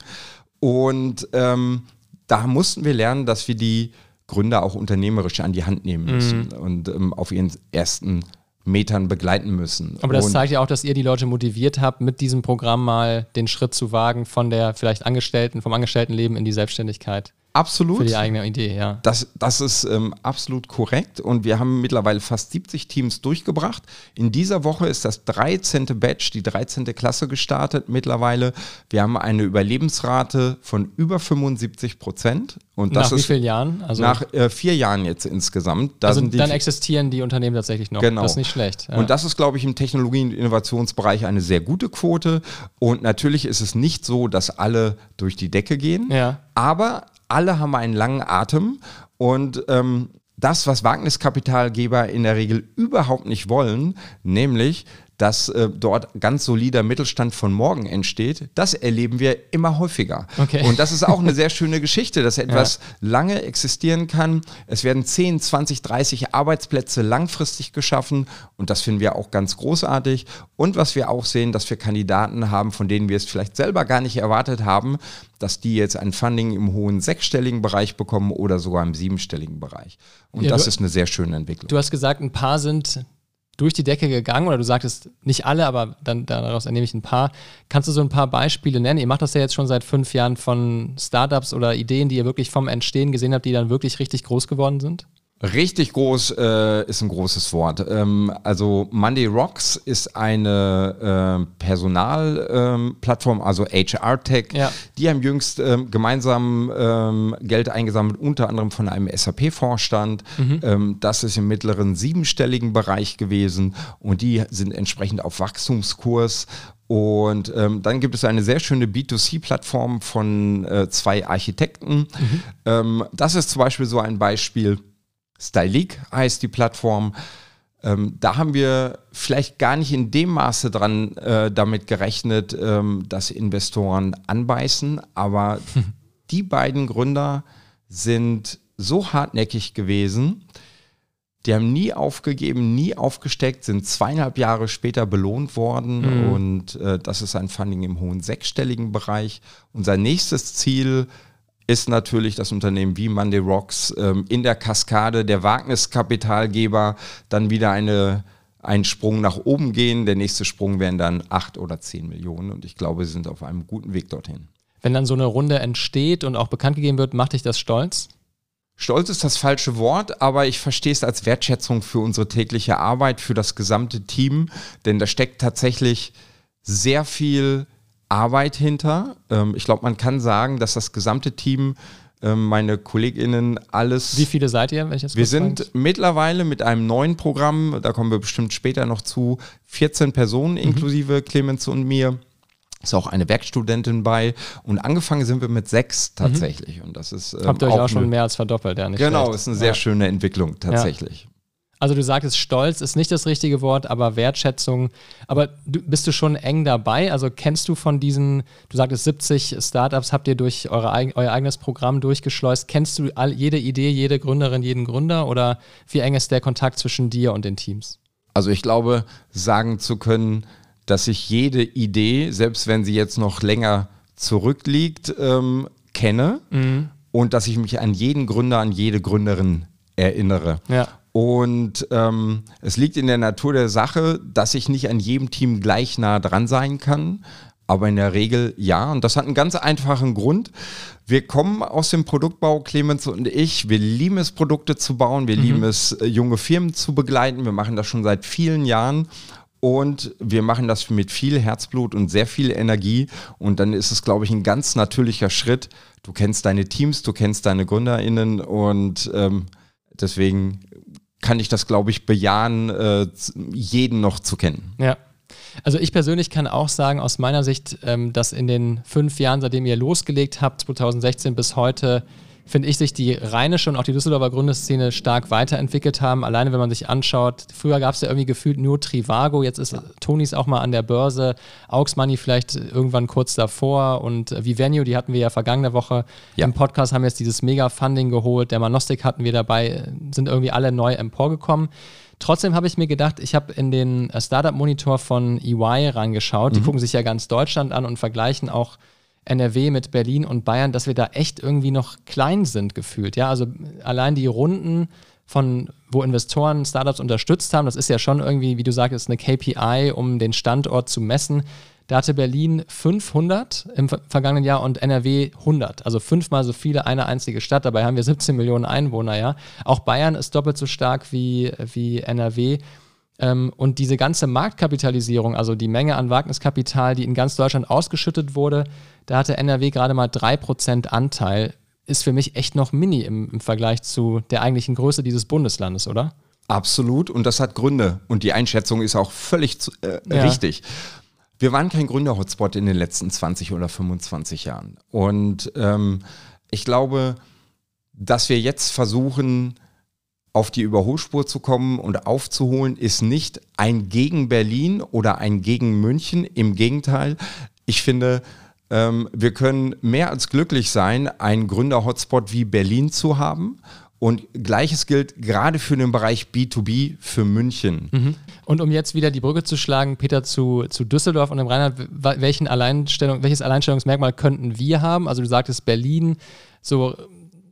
[SPEAKER 1] Und ähm, da mussten wir lernen, dass wir die Gründer auch unternehmerisch an die Hand nehmen müssen mhm. und ähm, auf ihren ersten Metern begleiten müssen.
[SPEAKER 4] Aber das
[SPEAKER 1] und
[SPEAKER 4] zeigt ja auch, dass ihr die Leute motiviert habt, mit diesem Programm mal den Schritt zu wagen von der vielleicht Angestellten, vom Angestelltenleben in die Selbstständigkeit.
[SPEAKER 1] Absolut.
[SPEAKER 4] Für die eigene Idee, ja.
[SPEAKER 1] Das, das ist ähm, absolut korrekt und wir haben mittlerweile fast 70 Teams durchgebracht. In dieser Woche ist das 13. Batch, die 13. Klasse gestartet mittlerweile. Wir haben eine Überlebensrate von über 75 Prozent.
[SPEAKER 4] Und das nach ist wie vielen Jahren?
[SPEAKER 1] Also nach äh, vier Jahren jetzt insgesamt.
[SPEAKER 4] Da also dann existieren die Unternehmen tatsächlich noch.
[SPEAKER 1] Genau.
[SPEAKER 4] Das ist nicht schlecht.
[SPEAKER 1] Ja. Und das ist, glaube ich, im Technologie- und Innovationsbereich eine sehr gute Quote. Und natürlich ist es nicht so, dass alle durch die Decke gehen.
[SPEAKER 4] Ja.
[SPEAKER 1] Aber alle haben einen langen Atem und ähm, das, was Wagniskapitalgeber in der Regel überhaupt nicht wollen, nämlich dass äh, dort ganz solider Mittelstand von morgen entsteht, das erleben wir immer häufiger.
[SPEAKER 4] Okay.
[SPEAKER 1] Und das ist auch eine sehr schöne Geschichte, dass etwas ja. lange existieren kann. Es werden 10, 20, 30 Arbeitsplätze langfristig geschaffen und das finden wir auch ganz großartig. Und was wir auch sehen, dass wir Kandidaten haben, von denen wir es vielleicht selber gar nicht erwartet haben, dass die jetzt ein Funding im hohen sechsstelligen Bereich bekommen oder sogar im siebenstelligen Bereich. Und ja, das ist eine sehr schöne Entwicklung.
[SPEAKER 4] Du hast gesagt, ein paar sind durch die Decke gegangen oder du sagtest nicht alle, aber dann daraus ernehme ich ein paar. Kannst du so ein paar Beispiele nennen? Ihr macht das ja jetzt schon seit fünf Jahren von Startups oder Ideen, die ihr wirklich vom Entstehen gesehen habt, die dann wirklich richtig groß geworden sind?
[SPEAKER 1] Richtig groß äh, ist ein großes Wort. Ähm, also Monday Rocks ist eine äh, Personalplattform, ähm, also HR Tech.
[SPEAKER 4] Ja.
[SPEAKER 1] Die haben jüngst ähm, gemeinsam ähm, Geld eingesammelt, unter anderem von einem SAP-Vorstand. Mhm. Ähm, das ist im mittleren siebenstelligen Bereich gewesen und die sind entsprechend auf Wachstumskurs und ähm, dann gibt es eine sehr schöne B2C-Plattform von äh, zwei Architekten. Mhm. Ähm, das ist zum Beispiel so ein Beispiel. Styleek heißt die Plattform. Ähm, da haben wir vielleicht gar nicht in dem Maße dran äh, damit gerechnet, ähm, dass Investoren anbeißen, aber die beiden Gründer sind so hartnäckig gewesen, die haben nie aufgegeben, nie aufgesteckt, sind zweieinhalb Jahre später belohnt worden mhm. und äh, das ist ein Funding im hohen sechsstelligen Bereich. Unser nächstes Ziel ist, ist natürlich das Unternehmen wie Monday Rocks ähm, in der Kaskade der Wagniskapitalgeber dann wieder eine, einen Sprung nach oben gehen. Der nächste Sprung wären dann acht oder zehn Millionen und ich glaube, sie sind auf einem guten Weg dorthin.
[SPEAKER 4] Wenn dann so eine Runde entsteht und auch bekannt gegeben wird, macht dich das stolz?
[SPEAKER 1] Stolz ist das falsche Wort, aber ich verstehe es als Wertschätzung für unsere tägliche Arbeit, für das gesamte Team, denn da steckt tatsächlich sehr viel Arbeit hinter. Ähm, ich glaube, man kann sagen, dass das gesamte Team, ähm, meine KollegInnen, alles.
[SPEAKER 4] Wie viele seid ihr?
[SPEAKER 1] wir sind fragt? mittlerweile mit einem neuen Programm, da kommen wir bestimmt später noch zu, 14 Personen mhm. inklusive Clemens und mir. Ist auch eine Werkstudentin bei. Und angefangen sind wir mit sechs tatsächlich. Mhm. Und das ist.
[SPEAKER 4] Ähm, Habt ihr euch auch, auch schon mehr als verdoppelt, ja.
[SPEAKER 1] Nicht genau, schlecht. ist eine sehr ja. schöne Entwicklung tatsächlich.
[SPEAKER 4] Ja. Also du sagtest, Stolz ist nicht das richtige Wort, aber Wertschätzung. Aber du, bist du schon eng dabei? Also kennst du von diesen, du sagtest 70 Startups habt ihr durch eure, euer eigenes Programm durchgeschleust. Kennst du all, jede Idee, jede Gründerin, jeden Gründer? Oder wie eng ist der Kontakt zwischen dir und den Teams?
[SPEAKER 1] Also ich glaube, sagen zu können, dass ich jede Idee, selbst wenn sie jetzt noch länger zurückliegt, ähm, kenne mhm. und dass ich mich an jeden Gründer, an jede Gründerin erinnere.
[SPEAKER 4] Ja.
[SPEAKER 1] Und ähm, es liegt in der Natur der Sache, dass ich nicht an jedem Team gleich nah dran sein kann. Aber in der Regel ja. Und das hat einen ganz einfachen Grund. Wir kommen aus dem Produktbau, Clemens und ich. Wir lieben es, Produkte zu bauen. Wir mhm. lieben es, äh, junge Firmen zu begleiten. Wir machen das schon seit vielen Jahren. Und wir machen das mit viel Herzblut und sehr viel Energie. Und dann ist es, glaube ich, ein ganz natürlicher Schritt. Du kennst deine Teams, du kennst deine GründerInnen und ähm, deswegen kann ich das, glaube ich, bejahen, äh, jeden noch zu kennen.
[SPEAKER 4] Ja. Also ich persönlich kann auch sagen, aus meiner Sicht, ähm, dass in den fünf Jahren, seitdem ihr losgelegt habt, 2016 bis heute, finde ich, sich die rheinische und auch die Düsseldorfer Gründerszene stark weiterentwickelt haben. Alleine, wenn man sich anschaut, früher gab es ja irgendwie gefühlt nur Trivago, jetzt ist Tonis auch mal an der Börse, Aux Money vielleicht irgendwann kurz davor und Vivenio, die hatten wir ja vergangene Woche ja. im Podcast, haben jetzt dieses Mega-Funding geholt, der Manostik hatten wir dabei, sind irgendwie alle neu emporgekommen. Trotzdem habe ich mir gedacht, ich habe in den Startup-Monitor von EY reingeschaut. Die mhm. gucken sich ja ganz Deutschland an und vergleichen auch NRW mit Berlin und Bayern, dass wir da echt irgendwie noch klein sind gefühlt. Ja, also allein die Runden von, wo Investoren Startups unterstützt haben, das ist ja schon irgendwie, wie du sagst, eine KPI, um den Standort zu messen. Da hatte Berlin 500 im vergangenen Jahr und NRW 100. Also fünfmal so viele, eine einzige Stadt. Dabei haben wir 17 Millionen Einwohner, ja. Auch Bayern ist doppelt so stark wie, wie NRW. Ähm, und diese ganze Marktkapitalisierung, also die Menge an Wagniskapital, die in ganz Deutschland ausgeschüttet wurde, da hatte NRW gerade mal 3% Anteil. Ist für mich echt noch mini im, im Vergleich zu der eigentlichen Größe dieses Bundeslandes, oder?
[SPEAKER 1] Absolut. Und das hat Gründe. Und die Einschätzung ist auch völlig äh, ja. richtig. Wir waren kein Gründer-Hotspot in den letzten 20 oder 25 Jahren. Und ähm, ich glaube, dass wir jetzt versuchen, auf die Überholspur zu kommen und aufzuholen, ist nicht ein gegen Berlin oder ein gegen München. Im Gegenteil, ich finde, ähm, wir können mehr als glücklich sein, einen Gründer-Hotspot wie Berlin zu haben. Und gleiches gilt gerade für den Bereich B2B für München.
[SPEAKER 4] Mhm. Und um jetzt wieder die Brücke zu schlagen, Peter, zu, zu Düsseldorf und dem Rheinland, welchen Alleinstellung, welches Alleinstellungsmerkmal könnten wir haben? Also du sagtest Berlin, so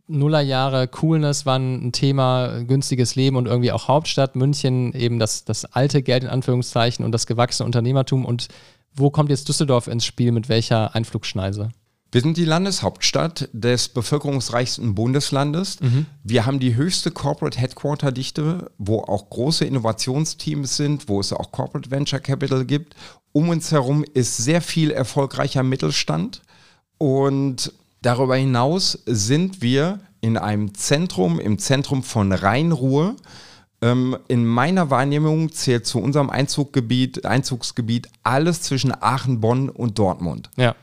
[SPEAKER 4] Nullerjahre Coolness waren ein Thema, günstiges Leben und irgendwie auch Hauptstadt. München eben das, das alte Geld in Anführungszeichen und das gewachsene Unternehmertum. Und wo kommt jetzt Düsseldorf ins Spiel mit welcher Einflugschneise?
[SPEAKER 1] Wir sind die Landeshauptstadt des bevölkerungsreichsten Bundeslandes. Mhm. Wir haben die höchste Corporate Headquarter Dichte, wo auch große Innovationsteams sind, wo es auch Corporate Venture Capital gibt. Um uns herum ist sehr viel erfolgreicher Mittelstand und Darüber hinaus sind wir in einem Zentrum, im Zentrum von Rhein-Ruhr. Ähm, in meiner Wahrnehmung zählt zu unserem Einzuggebiet, Einzugsgebiet alles zwischen Aachen, Bonn und Dortmund.
[SPEAKER 4] Ja.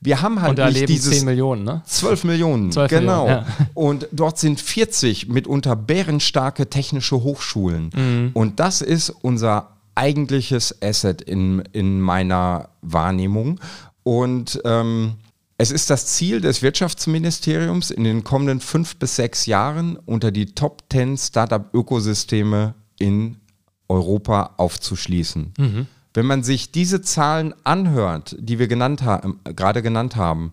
[SPEAKER 1] Wir haben halt und da
[SPEAKER 4] nicht leben dieses 10 Millionen, ne?
[SPEAKER 1] 12 Millionen, 12 genau. Millionen, ja. Und dort sind 40 mitunter bärenstarke technische Hochschulen. Mhm. Und das ist unser eigentliches Asset in, in meiner Wahrnehmung. Und ähm, es ist das Ziel des Wirtschaftsministeriums, in den kommenden fünf bis sechs Jahren unter die Top 10 Startup-Ökosysteme in Europa aufzuschließen. Mhm. Wenn man sich diese Zahlen anhört, die wir genannt haben, gerade genannt haben,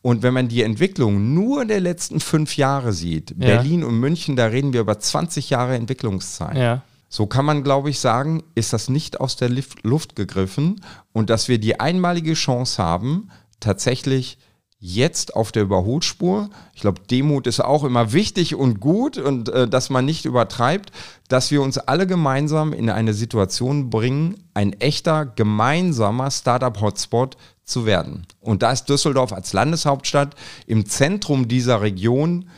[SPEAKER 1] und wenn man die Entwicklung nur der letzten fünf Jahre sieht, ja. Berlin und München, da reden wir über 20 Jahre Entwicklungszeit. Ja. So kann man, glaube ich, sagen, ist das nicht aus der Luft gegriffen und dass wir die einmalige Chance haben, tatsächlich jetzt auf der Überholspur. Ich glaube, Demut ist auch immer wichtig und gut und äh, dass man nicht übertreibt, dass wir uns alle gemeinsam in eine Situation bringen, ein echter gemeinsamer Startup-Hotspot zu werden. Und da ist Düsseldorf als Landeshauptstadt im Zentrum dieser Region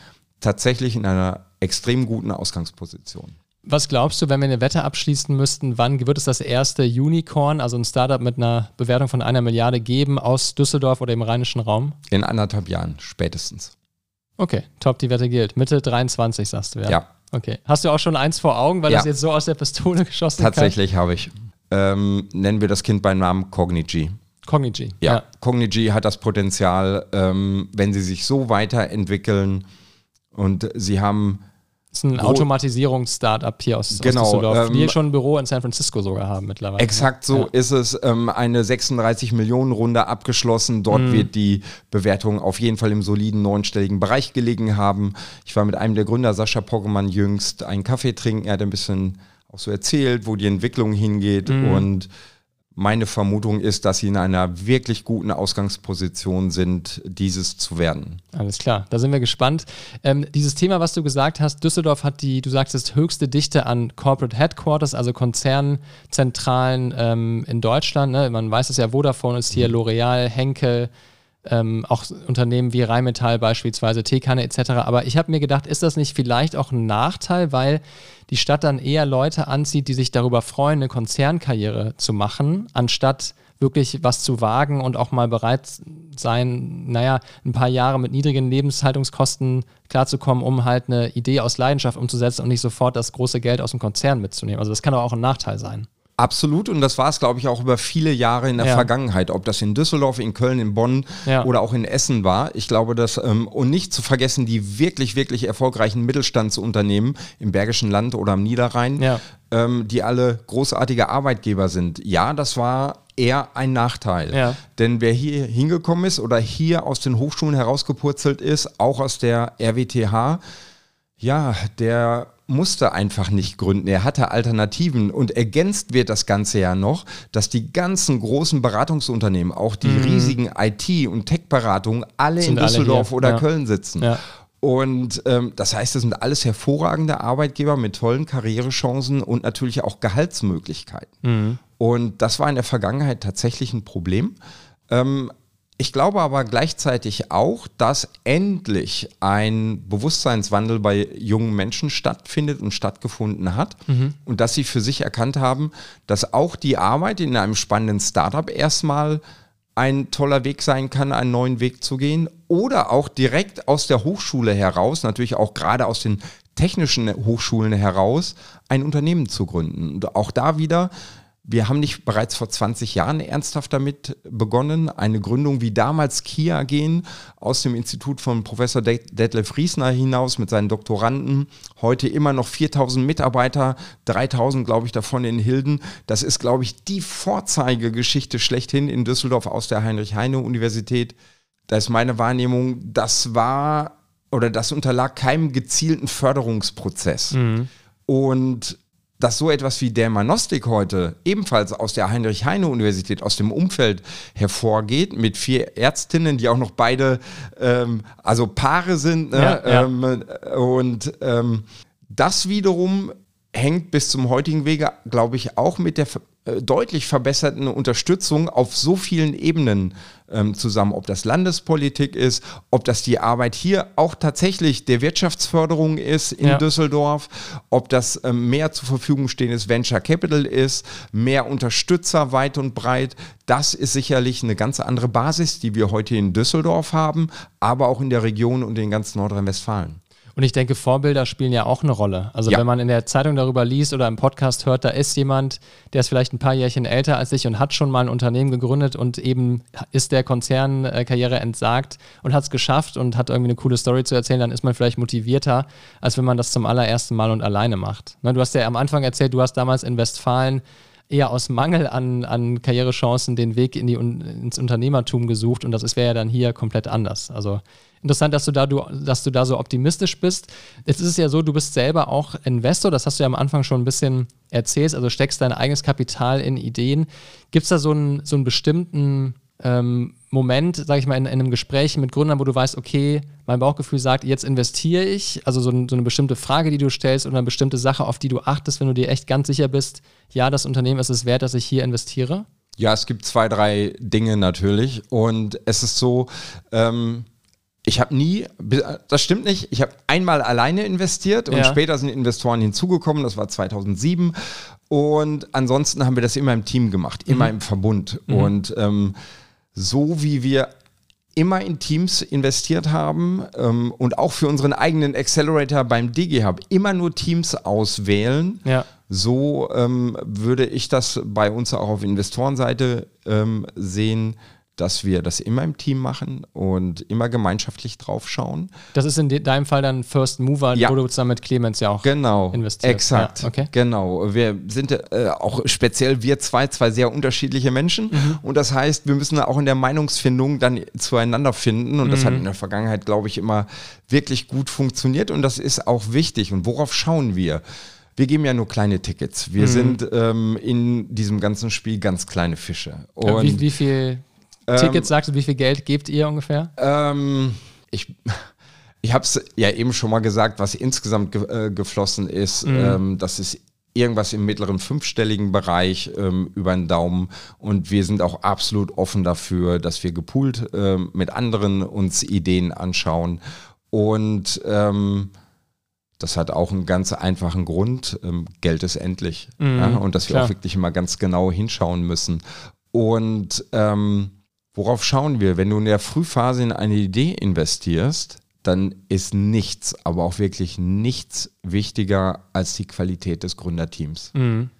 [SPEAKER 1] tatsächlich in einer extrem guten Ausgangsposition.
[SPEAKER 4] Was glaubst du, wenn wir eine Wette abschließen müssten, wann wird es das erste Unicorn, also ein Startup mit einer Bewertung von einer Milliarde geben aus Düsseldorf oder im rheinischen Raum?
[SPEAKER 1] In anderthalb Jahren spätestens.
[SPEAKER 4] Okay, top, die Wette gilt. Mitte 23 sagst du, ja?
[SPEAKER 1] Ja.
[SPEAKER 4] Okay. Hast du auch schon eins vor Augen, weil ja. das jetzt so aus der Pistole geschossen
[SPEAKER 1] ist? Tatsächlich habe ich. Ähm, nennen wir das Kind beim Namen Cognigy.
[SPEAKER 4] Cognigy.
[SPEAKER 1] Ja, ja. Cognigy hat das Potenzial, ähm, wenn sie sich so weiterentwickeln und sie haben
[SPEAKER 4] das ist ein Automatisierungs-Startup hier aus,
[SPEAKER 1] genau, aus
[SPEAKER 4] Düsseldorf, ähm, die schon ein Büro in San Francisco sogar haben mittlerweile.
[SPEAKER 1] Exakt so ja. ist es. Ähm, eine 36 Millionen Runde abgeschlossen. Dort mhm. wird die Bewertung auf jeden Fall im soliden neunstelligen Bereich gelegen haben. Ich war mit einem der Gründer, Sascha Poggemann, jüngst einen Kaffee trinken. Er hat ein bisschen auch so erzählt, wo die Entwicklung hingeht mhm. und meine Vermutung ist, dass sie in einer wirklich guten Ausgangsposition sind, dieses zu werden.
[SPEAKER 4] Alles klar, da sind wir gespannt. Ähm, dieses Thema, was du gesagt hast, Düsseldorf hat die, du sagtest, höchste Dichte an Corporate Headquarters, also Konzernzentralen ähm, in Deutschland. Ne? Man weiß es ja, Vodafone ist hier, mhm. L'Oreal, Henkel, ähm, auch Unternehmen wie Rheinmetall beispielsweise, Teekanne etc. Aber ich habe mir gedacht, ist das nicht vielleicht auch ein Nachteil, weil die Stadt dann eher Leute anzieht, die sich darüber freuen, eine Konzernkarriere zu machen, anstatt wirklich was zu wagen und auch mal bereit sein, naja, ein paar Jahre mit niedrigen Lebenshaltungskosten klarzukommen, um halt eine Idee aus Leidenschaft umzusetzen und nicht sofort das große Geld aus dem Konzern mitzunehmen. Also das kann auch ein Nachteil sein.
[SPEAKER 1] Absolut und das war es, glaube ich, auch über viele Jahre in der ja. Vergangenheit, ob das in Düsseldorf, in Köln, in Bonn ja. oder auch in Essen war. Ich glaube, dass, ähm, und nicht zu vergessen, die wirklich, wirklich erfolgreichen Mittelstandsunternehmen im Bergischen Land oder am Niederrhein, ja. ähm, die alle großartige Arbeitgeber sind. Ja, das war eher ein Nachteil. Denn wer hier hingekommen ist oder hier aus den Hochschulen herausgepurzelt ist, auch aus der RWTH, ja, der musste einfach nicht gründen. Er hatte Alternativen und ergänzt wird das Ganze ja noch, dass die ganzen großen Beratungsunternehmen, auch die mhm. riesigen IT- und Tech-Beratungen, alle Sind in Düsseldorf alle oder ja. Köln sitzen. Ja. Und ähm, das heißt, das sind alles hervorragende Arbeitgeber mit tollen Karrierechancen und natürlich auch Gehaltsmöglichkeiten. Mhm. Und das war in der Vergangenheit tatsächlich ein Problem. Ähm, ich glaube aber gleichzeitig auch, dass endlich ein Bewusstseinswandel bei jungen Menschen stattfindet und stattgefunden hat mhm. und dass sie für sich erkannt haben, dass auch die Arbeit in einem spannenden Startup erstmal ein toller Weg sein kann, einen neuen Weg zu gehen oder auch direkt aus der Hochschule heraus, natürlich auch gerade aus den technischen Hochschulen heraus, ein Unternehmen zu gründen. Und auch da wieder wir haben nicht bereits vor 20 Jahren ernsthaft damit begonnen, eine Gründung wie damals Kia gehen, aus dem Institut von Professor Detlef Riesner hinaus mit seinen Doktoranden. Heute immer noch 4000 Mitarbeiter, 3000 glaube ich davon in Hilden. Das ist glaube ich die Vorzeigegeschichte schlechthin in Düsseldorf aus der Heinrich-Heine-Universität. Da ist meine Wahrnehmung, das war oder das unterlag keinem gezielten Förderungsprozess. Mhm. Und dass so etwas wie Dermanostik heute ebenfalls aus der Heinrich-Heine-Universität, aus dem Umfeld hervorgeht, mit vier Ärztinnen, die auch noch beide, ähm, also Paare sind. Ne? Ja, ja. Ähm, und ähm, das wiederum hängt bis zum heutigen Wege, glaube ich, auch mit der deutlich verbesserten Unterstützung auf so vielen Ebenen ähm, zusammen, ob das Landespolitik ist, ob das die Arbeit hier auch tatsächlich der Wirtschaftsförderung ist in ja. Düsseldorf, ob das ähm, mehr zur Verfügung stehendes Venture Capital ist, mehr Unterstützer weit und breit. Das ist sicherlich eine ganz andere Basis, die wir heute in Düsseldorf haben, aber auch in der Region und in ganz Nordrhein-Westfalen.
[SPEAKER 4] Und ich denke, Vorbilder spielen ja auch eine Rolle. Also ja. wenn man in der Zeitung darüber liest oder im Podcast hört, da ist jemand, der ist vielleicht ein paar Jährchen älter als ich und hat schon mal ein Unternehmen gegründet und eben ist der Konzernkarriere entsagt und hat es geschafft und hat irgendwie eine coole Story zu erzählen, dann ist man vielleicht motivierter, als wenn man das zum allerersten Mal und alleine macht. Ne, du hast ja am Anfang erzählt, du hast damals in Westfalen eher aus Mangel an, an Karrierechancen den Weg in die, ins Unternehmertum gesucht und das wäre ja dann hier komplett anders. Also interessant, dass du da, du, dass du da so optimistisch bist. Jetzt ist es ja so, du bist selber auch Investor, das hast du ja am Anfang schon ein bisschen erzählt, also steckst dein eigenes Kapital in Ideen. Gibt es da so einen, so einen bestimmten ähm, Moment, sage ich mal, in, in, einem Gespräch mit Gründern, wo du weißt, okay, mein Bauchgefühl sagt, jetzt investiere ich, also so, ein, so, eine bestimmte Frage, die du stellst oder eine bestimmte Sache, auf die du achtest, wenn du dir echt ganz sicher bist, ja, das Unternehmen ist es wert, dass ich hier investiere?
[SPEAKER 1] Ja, es gibt zwei, drei Dinge natürlich und es ist so, ähm, ich habe nie, das stimmt nicht, ich habe einmal alleine investiert und ja. später sind Investoren hinzugekommen, das war 2007. Und ansonsten haben wir das immer im Team gemacht, immer mhm. im Verbund. Mhm. Und ähm, so wie wir immer in Teams investiert haben ähm, und auch für unseren eigenen Accelerator beim DigiHub immer nur Teams auswählen, ja. so ähm, würde ich das bei uns auch auf Investorenseite ähm, sehen dass wir das immer im Team machen und immer gemeinschaftlich drauf schauen.
[SPEAKER 4] Das ist in deinem Fall dann First Mover, ja. wo du zusammen mit Clemens ja auch
[SPEAKER 1] genau, investiert. Exakt, ja, okay. genau. Wir sind äh, auch speziell wir zwei, zwei sehr unterschiedliche Menschen mhm. und das heißt, wir müssen auch in der Meinungsfindung dann zueinander finden und mhm. das hat mhm. in der Vergangenheit, glaube ich, immer wirklich gut funktioniert und das ist auch wichtig. Und worauf schauen wir? wir geben ja nur kleine Tickets. Wir mhm. sind ähm, in diesem ganzen Spiel ganz kleine Fische.
[SPEAKER 4] Und wie, wie viel Tickets ähm, sagst du, wie viel Geld gebt ihr ungefähr?
[SPEAKER 1] Ähm, ich ich habe es ja eben schon mal gesagt, was insgesamt ge äh, geflossen ist. Mhm. Ähm, das ist irgendwas im mittleren fünfstelligen Bereich ähm, über den Daumen. Und wir sind auch absolut offen dafür, dass wir gepoolt äh, mit anderen uns Ideen anschauen. Und ähm, das hat auch einen ganz einfachen Grund. Ähm, Geld ist endlich. Mhm, ja, und dass wir klar. auch wirklich immer ganz genau hinschauen müssen. Und ähm, worauf schauen wir? Wenn du in der Frühphase in eine Idee investierst, dann ist nichts, aber auch wirklich nichts wichtiger als die Qualität des Gründerteams. Mhm.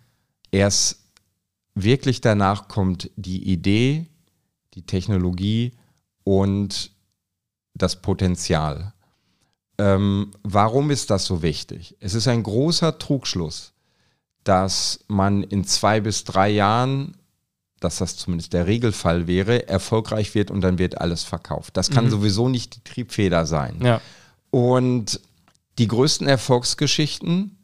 [SPEAKER 1] Erst wirklich danach kommt die Idee, die Technologie und das Potenzial. Ähm, warum ist das so wichtig? Es ist ein großer Trugschluss, dass man in zwei bis drei Jahren, dass das zumindest der Regelfall wäre, erfolgreich wird und dann wird alles verkauft. Das kann mhm. sowieso nicht die Triebfeder sein.
[SPEAKER 4] Ja.
[SPEAKER 1] Und die größten Erfolgsgeschichten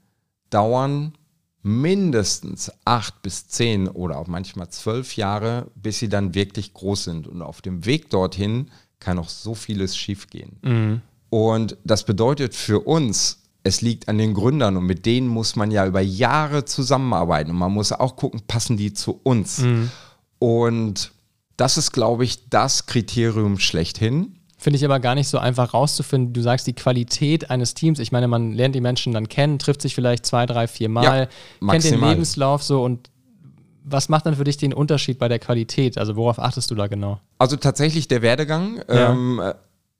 [SPEAKER 1] dauern mindestens acht bis zehn oder auch manchmal zwölf Jahre, bis sie dann wirklich groß sind. Und auf dem Weg dorthin kann auch so vieles schiefgehen. Mhm. Und das bedeutet für uns, es liegt an den Gründern und mit denen muss man ja über Jahre zusammenarbeiten und man muss auch gucken, passen die zu uns. Mhm. Und das ist, glaube ich, das Kriterium schlechthin.
[SPEAKER 4] Finde ich aber gar nicht so einfach rauszufinden. Du sagst die Qualität eines Teams. Ich meine, man lernt die Menschen dann kennen, trifft sich vielleicht zwei, drei, vier Mal, ja, kennt den Lebenslauf so und was macht dann für dich den Unterschied bei der Qualität? Also worauf achtest du da genau?
[SPEAKER 1] Also tatsächlich der Werdegang. Ja. Ähm,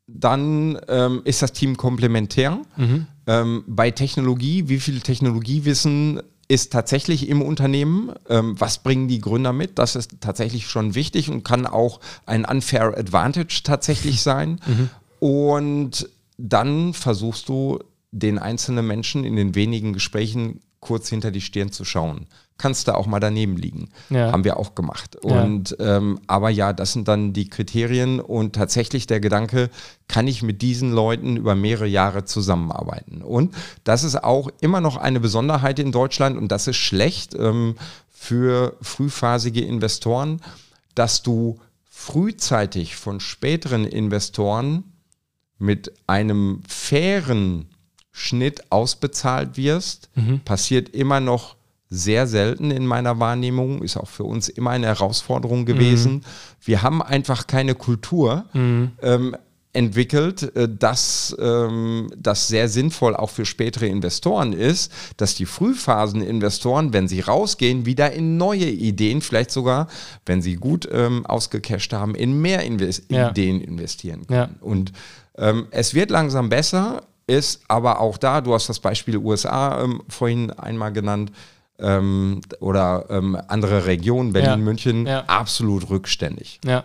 [SPEAKER 1] dann ähm, ist das Team komplementär. Mhm. Ähm, bei Technologie, wie viel Technologiewissen ist tatsächlich im Unternehmen. Ähm, was bringen die Gründer mit? Das ist tatsächlich schon wichtig und kann auch ein unfair advantage tatsächlich sein. Mhm. Und dann versuchst du den einzelnen Menschen in den wenigen Gesprächen kurz hinter die Stirn zu schauen kannst du auch mal daneben liegen. Ja. Haben wir auch gemacht. Und ja. Ähm, aber ja, das sind dann die Kriterien und tatsächlich der Gedanke, kann ich mit diesen Leuten über mehrere Jahre zusammenarbeiten? Und das ist auch immer noch eine Besonderheit in Deutschland und das ist schlecht ähm, für frühphasige Investoren, dass du frühzeitig von späteren Investoren mit einem fairen Schnitt ausbezahlt wirst, mhm. passiert immer noch sehr selten in meiner Wahrnehmung, ist auch für uns immer eine Herausforderung gewesen. Mhm. Wir haben einfach keine Kultur mhm. ähm, entwickelt, äh, dass ähm, das sehr sinnvoll auch für spätere Investoren ist, dass die Frühphasen-Investoren, wenn sie rausgehen, wieder in neue Ideen, vielleicht sogar, wenn sie gut ähm, ausgecasht haben, in mehr Invest ja. Ideen investieren können. Ja. Und ähm, es wird langsam besser, ist aber auch da, du hast das Beispiel USA ähm, vorhin einmal genannt, ähm, oder ähm, andere Regionen, Berlin, ja. München, ja. absolut rückständig.
[SPEAKER 4] Ja.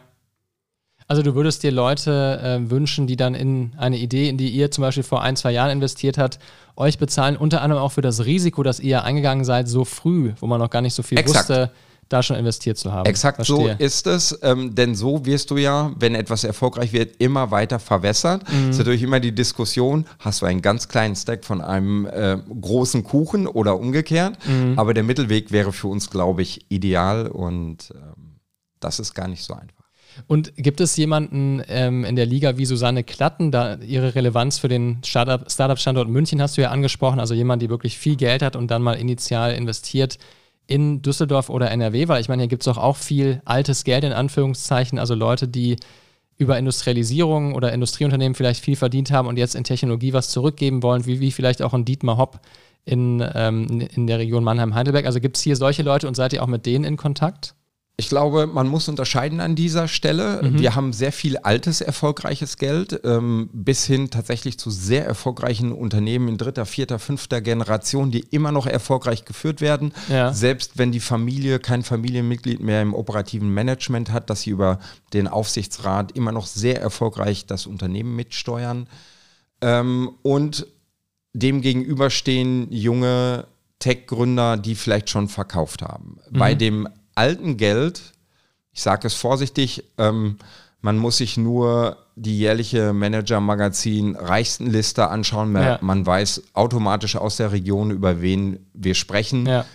[SPEAKER 4] Also du würdest dir Leute äh, wünschen, die dann in eine Idee, in die ihr zum Beispiel vor ein, zwei Jahren investiert habt, euch bezahlen, unter anderem auch für das Risiko, dass ihr eingegangen seid, so früh, wo man noch gar nicht so viel Exakt. wusste, da schon investiert zu haben.
[SPEAKER 1] Exakt Verstehe. so ist es, ähm, denn so wirst du ja, wenn etwas erfolgreich wird, immer weiter verwässert. Mhm. ist natürlich immer die Diskussion, hast du einen ganz kleinen Stack von einem äh, großen Kuchen oder umgekehrt, mhm. aber der Mittelweg wäre für uns, glaube ich, ideal und ähm, das ist gar nicht so einfach.
[SPEAKER 4] Und gibt es jemanden ähm, in der Liga wie Susanne Klatten, da ihre Relevanz für den Startup-Standort München hast du ja angesprochen, also jemand, die wirklich viel Geld hat und dann mal initial investiert in Düsseldorf oder NRW, weil ich meine, hier gibt es doch auch viel altes Geld in Anführungszeichen, also Leute, die über Industrialisierung oder Industrieunternehmen vielleicht viel verdient haben und jetzt in Technologie was zurückgeben wollen, wie, wie vielleicht auch ein Dietmar Hopp in, ähm, in der Region Mannheim-Heidelberg. Also gibt es hier solche Leute und seid ihr auch mit denen in Kontakt?
[SPEAKER 1] Ich glaube, man muss unterscheiden an dieser Stelle. Mhm. Wir haben sehr viel altes, erfolgreiches Geld, ähm, bis hin tatsächlich zu sehr erfolgreichen Unternehmen in dritter, vierter, fünfter Generation, die immer noch erfolgreich geführt werden. Ja. Selbst wenn die Familie kein Familienmitglied mehr im operativen Management hat, dass sie über den Aufsichtsrat immer noch sehr erfolgreich das Unternehmen mitsteuern. Ähm, und dem gegenüber stehen junge Tech-Gründer, die vielleicht schon verkauft haben. Mhm. Bei dem alten Geld, ich sage es vorsichtig, ähm, man muss sich nur die jährliche Manager-Magazin Reichstenliste anschauen. Ja. Man weiß automatisch aus der Region, über wen wir sprechen. Ja.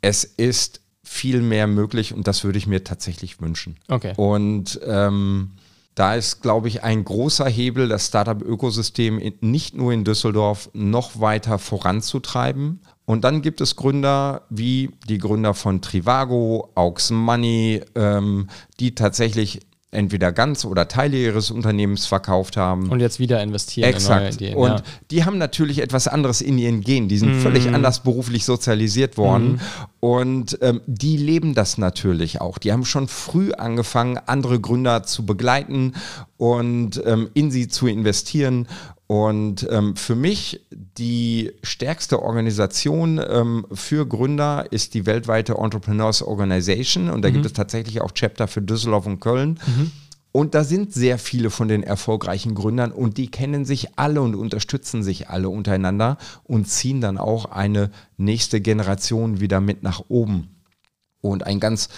[SPEAKER 1] Es ist viel mehr möglich und das würde ich mir tatsächlich wünschen.
[SPEAKER 4] Okay.
[SPEAKER 1] Und ähm, da ist, glaube ich, ein großer Hebel, das Startup-Ökosystem nicht nur in Düsseldorf noch weiter voranzutreiben. Und dann gibt es Gründer wie die Gründer von Trivago, Aux Money, ähm, die tatsächlich entweder ganz oder Teile ihres Unternehmens verkauft haben.
[SPEAKER 4] Und jetzt wieder investieren
[SPEAKER 1] Exakt. in neue Ideen. Und ja. die haben natürlich etwas anderes in ihren Gen. Die sind mm. völlig anders beruflich sozialisiert worden. Mm. Und ähm, die leben das natürlich auch. Die haben schon früh angefangen, andere Gründer zu begleiten und ähm, in sie zu investieren. Und ähm, für mich die stärkste Organisation ähm, für Gründer ist die weltweite Entrepreneurs Organization. Und da mhm. gibt es tatsächlich auch Chapter für Düsseldorf und Köln. Mhm. Und da sind sehr viele von den erfolgreichen Gründern und die kennen sich alle und unterstützen sich alle untereinander und ziehen dann auch eine nächste Generation wieder mit nach oben. Und ein ganz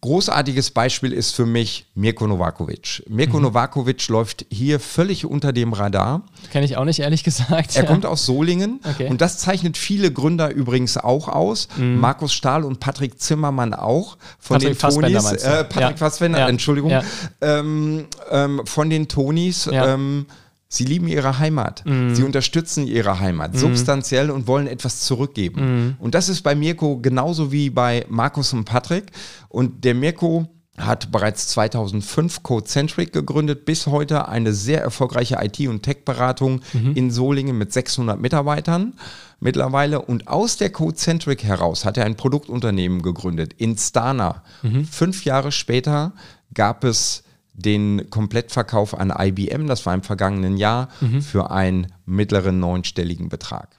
[SPEAKER 1] Großartiges Beispiel ist für mich Mirko Novakovic. Mirko mhm. Novakovic läuft hier völlig unter dem Radar.
[SPEAKER 4] Kenne ich auch nicht, ehrlich gesagt.
[SPEAKER 1] Er ja. kommt aus Solingen okay. und das zeichnet viele Gründer übrigens auch aus. Mhm. Markus Stahl und Patrick Zimmermann auch von Patrick den Tonis. Äh, Patrick ja. Fassbender, ja. Entschuldigung. Ähm, ähm, von den Tonis. Ähm, Sie lieben ihre Heimat. Mm. Sie unterstützen ihre Heimat mm. substanziell und wollen etwas zurückgeben. Mm. Und das ist bei Mirko genauso wie bei Markus und Patrick. Und der Mirko hat bereits 2005 Codecentric gegründet, bis heute eine sehr erfolgreiche IT- und Tech-Beratung mhm. in Solingen mit 600 Mitarbeitern mittlerweile. Und aus der Codecentric heraus hat er ein Produktunternehmen gegründet, Instana. Mhm. Fünf Jahre später gab es den Komplettverkauf an IBM, das war im vergangenen Jahr, mhm. für einen mittleren neunstelligen Betrag.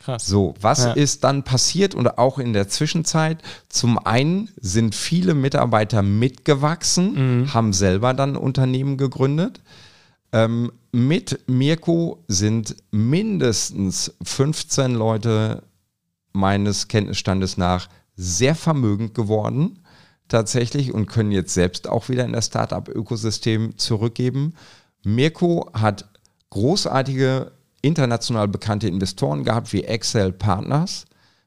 [SPEAKER 1] Krass. So, was ja. ist dann passiert und auch in der Zwischenzeit? Zum einen sind viele Mitarbeiter mitgewachsen, mhm. haben selber dann Unternehmen gegründet. Ähm, mit Mirko sind mindestens 15 Leute meines Kenntnisstandes nach sehr vermögend geworden tatsächlich und können jetzt selbst auch wieder in das Startup-Ökosystem zurückgeben. Mirko hat großartige international bekannte Investoren gehabt wie Excel Partners.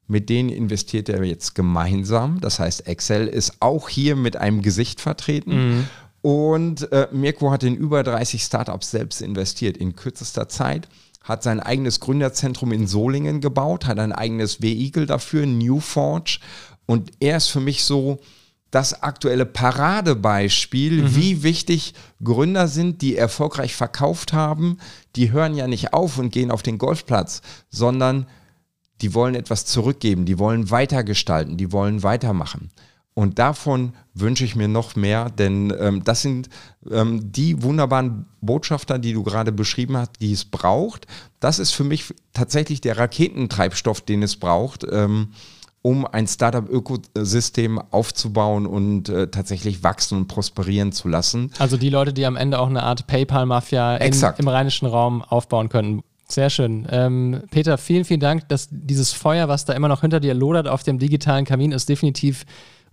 [SPEAKER 1] Mit denen investiert er jetzt gemeinsam. Das heißt, Excel ist auch hier mit einem Gesicht vertreten. Mhm. Und äh, Mirko hat in über 30 Startups selbst investiert in kürzester Zeit hat sein eigenes Gründerzentrum in Solingen gebaut, hat ein eigenes Vehikel dafür, Newforge. Und er ist für mich so das aktuelle Paradebeispiel, mhm. wie wichtig Gründer sind, die erfolgreich verkauft haben. Die hören ja nicht auf und gehen auf den Golfplatz, sondern die wollen etwas zurückgeben, die wollen weitergestalten, die wollen weitermachen. Und davon wünsche ich mir noch mehr, denn ähm, das sind ähm, die wunderbaren Botschafter, die du gerade beschrieben hast, die es braucht. Das ist für mich tatsächlich der Raketentreibstoff, den es braucht. Ähm, um ein Startup-Ökosystem aufzubauen und äh, tatsächlich wachsen und prosperieren zu lassen.
[SPEAKER 4] Also die Leute, die am Ende auch eine Art PayPal-Mafia im rheinischen Raum aufbauen könnten. Sehr schön. Ähm, Peter, vielen, vielen Dank, dass dieses Feuer, was da immer noch hinter dir lodert auf dem digitalen Kamin, ist definitiv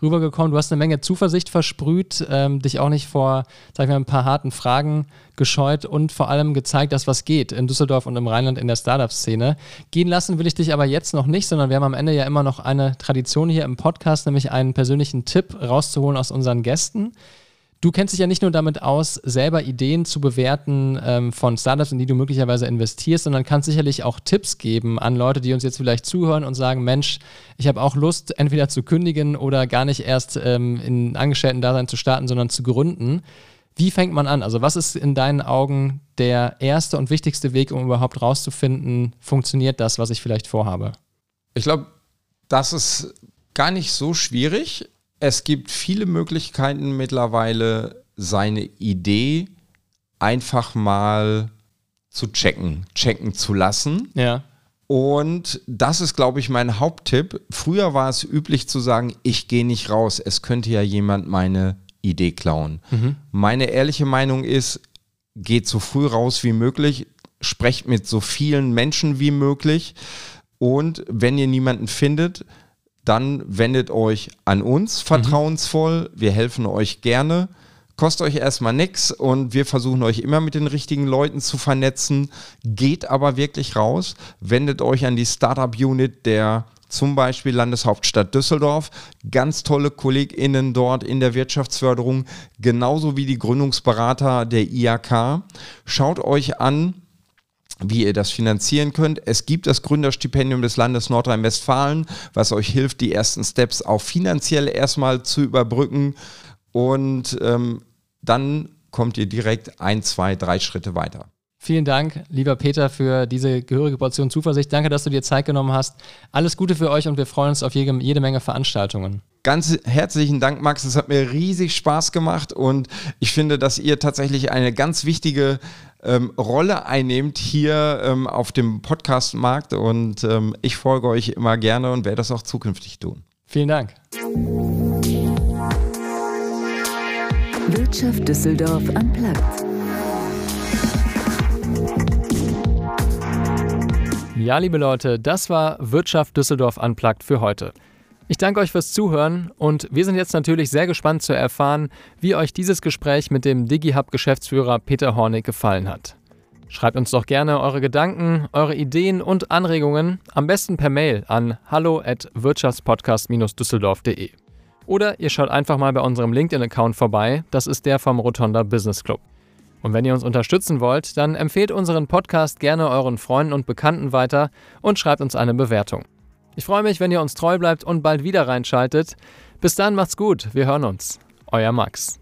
[SPEAKER 4] rübergekommen. Du hast eine Menge Zuversicht versprüht, ähm, dich auch nicht vor, sag ich mal, ein paar harten Fragen gescheut und vor allem gezeigt, dass was geht in Düsseldorf und im Rheinland in der Startup-Szene. Gehen lassen will ich dich aber jetzt noch nicht, sondern wir haben am Ende ja immer noch eine Tradition hier im Podcast, nämlich einen persönlichen Tipp rauszuholen aus unseren Gästen. Du kennst dich ja nicht nur damit aus, selber Ideen zu bewerten ähm, von Startups, in die du möglicherweise investierst, sondern kannst sicherlich auch Tipps geben an Leute, die uns jetzt vielleicht zuhören und sagen, Mensch, ich habe auch Lust, entweder zu kündigen oder gar nicht erst ähm, in Angestellten-Dasein zu starten, sondern zu gründen. Wie fängt man an? Also was ist in deinen Augen der erste und wichtigste Weg, um überhaupt rauszufinden, funktioniert das, was ich vielleicht vorhabe?
[SPEAKER 1] Ich glaube, das ist gar nicht so schwierig es gibt viele Möglichkeiten mittlerweile, seine Idee einfach mal zu checken, checken zu lassen.
[SPEAKER 4] Ja.
[SPEAKER 1] Und das ist, glaube ich, mein Haupttipp. Früher war es üblich zu sagen, ich gehe nicht raus, es könnte ja jemand meine Idee klauen. Mhm. Meine ehrliche Meinung ist, geht so früh raus wie möglich, sprecht mit so vielen Menschen wie möglich. Und wenn ihr niemanden findet, dann wendet euch an uns vertrauensvoll. Mhm. Wir helfen euch gerne. Kostet euch erstmal nichts und wir versuchen euch immer mit den richtigen Leuten zu vernetzen. Geht aber wirklich raus. Wendet euch an die Startup-Unit der zum Beispiel Landeshauptstadt Düsseldorf. Ganz tolle KollegInnen dort in der Wirtschaftsförderung, genauso wie die Gründungsberater der IAK. Schaut euch an, wie ihr das finanzieren könnt. Es gibt das Gründerstipendium des Landes Nordrhein-Westfalen, was euch hilft, die ersten Steps auch finanziell erstmal zu überbrücken. Und ähm, dann kommt ihr direkt ein, zwei, drei Schritte weiter.
[SPEAKER 4] Vielen Dank, lieber Peter, für diese gehörige Portion Zuversicht. Danke, dass du dir Zeit genommen hast. Alles Gute für euch und wir freuen uns auf jede, jede Menge Veranstaltungen.
[SPEAKER 1] Ganz herzlichen Dank, Max. Es hat mir riesig Spaß gemacht und ich finde, dass ihr tatsächlich eine ganz wichtige ähm, Rolle einnehmt hier ähm, auf dem Podcast-Markt und ähm, ich folge euch immer gerne und werde das auch zukünftig tun.
[SPEAKER 4] Vielen Dank.
[SPEAKER 2] Wirtschaft Düsseldorf am Platz.
[SPEAKER 4] Ja, liebe Leute, das war Wirtschaft Düsseldorf Unplugged für heute. Ich danke euch fürs Zuhören und wir sind jetzt natürlich sehr gespannt zu erfahren, wie euch dieses Gespräch mit dem DigiHub-Geschäftsführer Peter Hornig gefallen hat. Schreibt uns doch gerne eure Gedanken, eure Ideen und Anregungen, am besten per Mail an hallo at wirtschaftspodcast-düsseldorf.de. Oder ihr schaut einfach mal bei unserem LinkedIn-Account vorbei, das ist der vom Rotonda Business Club. Und wenn ihr uns unterstützen wollt, dann empfehlt unseren Podcast gerne euren Freunden und Bekannten weiter und schreibt uns eine Bewertung. Ich freue mich, wenn ihr uns treu bleibt und bald wieder reinschaltet. Bis dann, macht's gut, wir hören uns. Euer Max.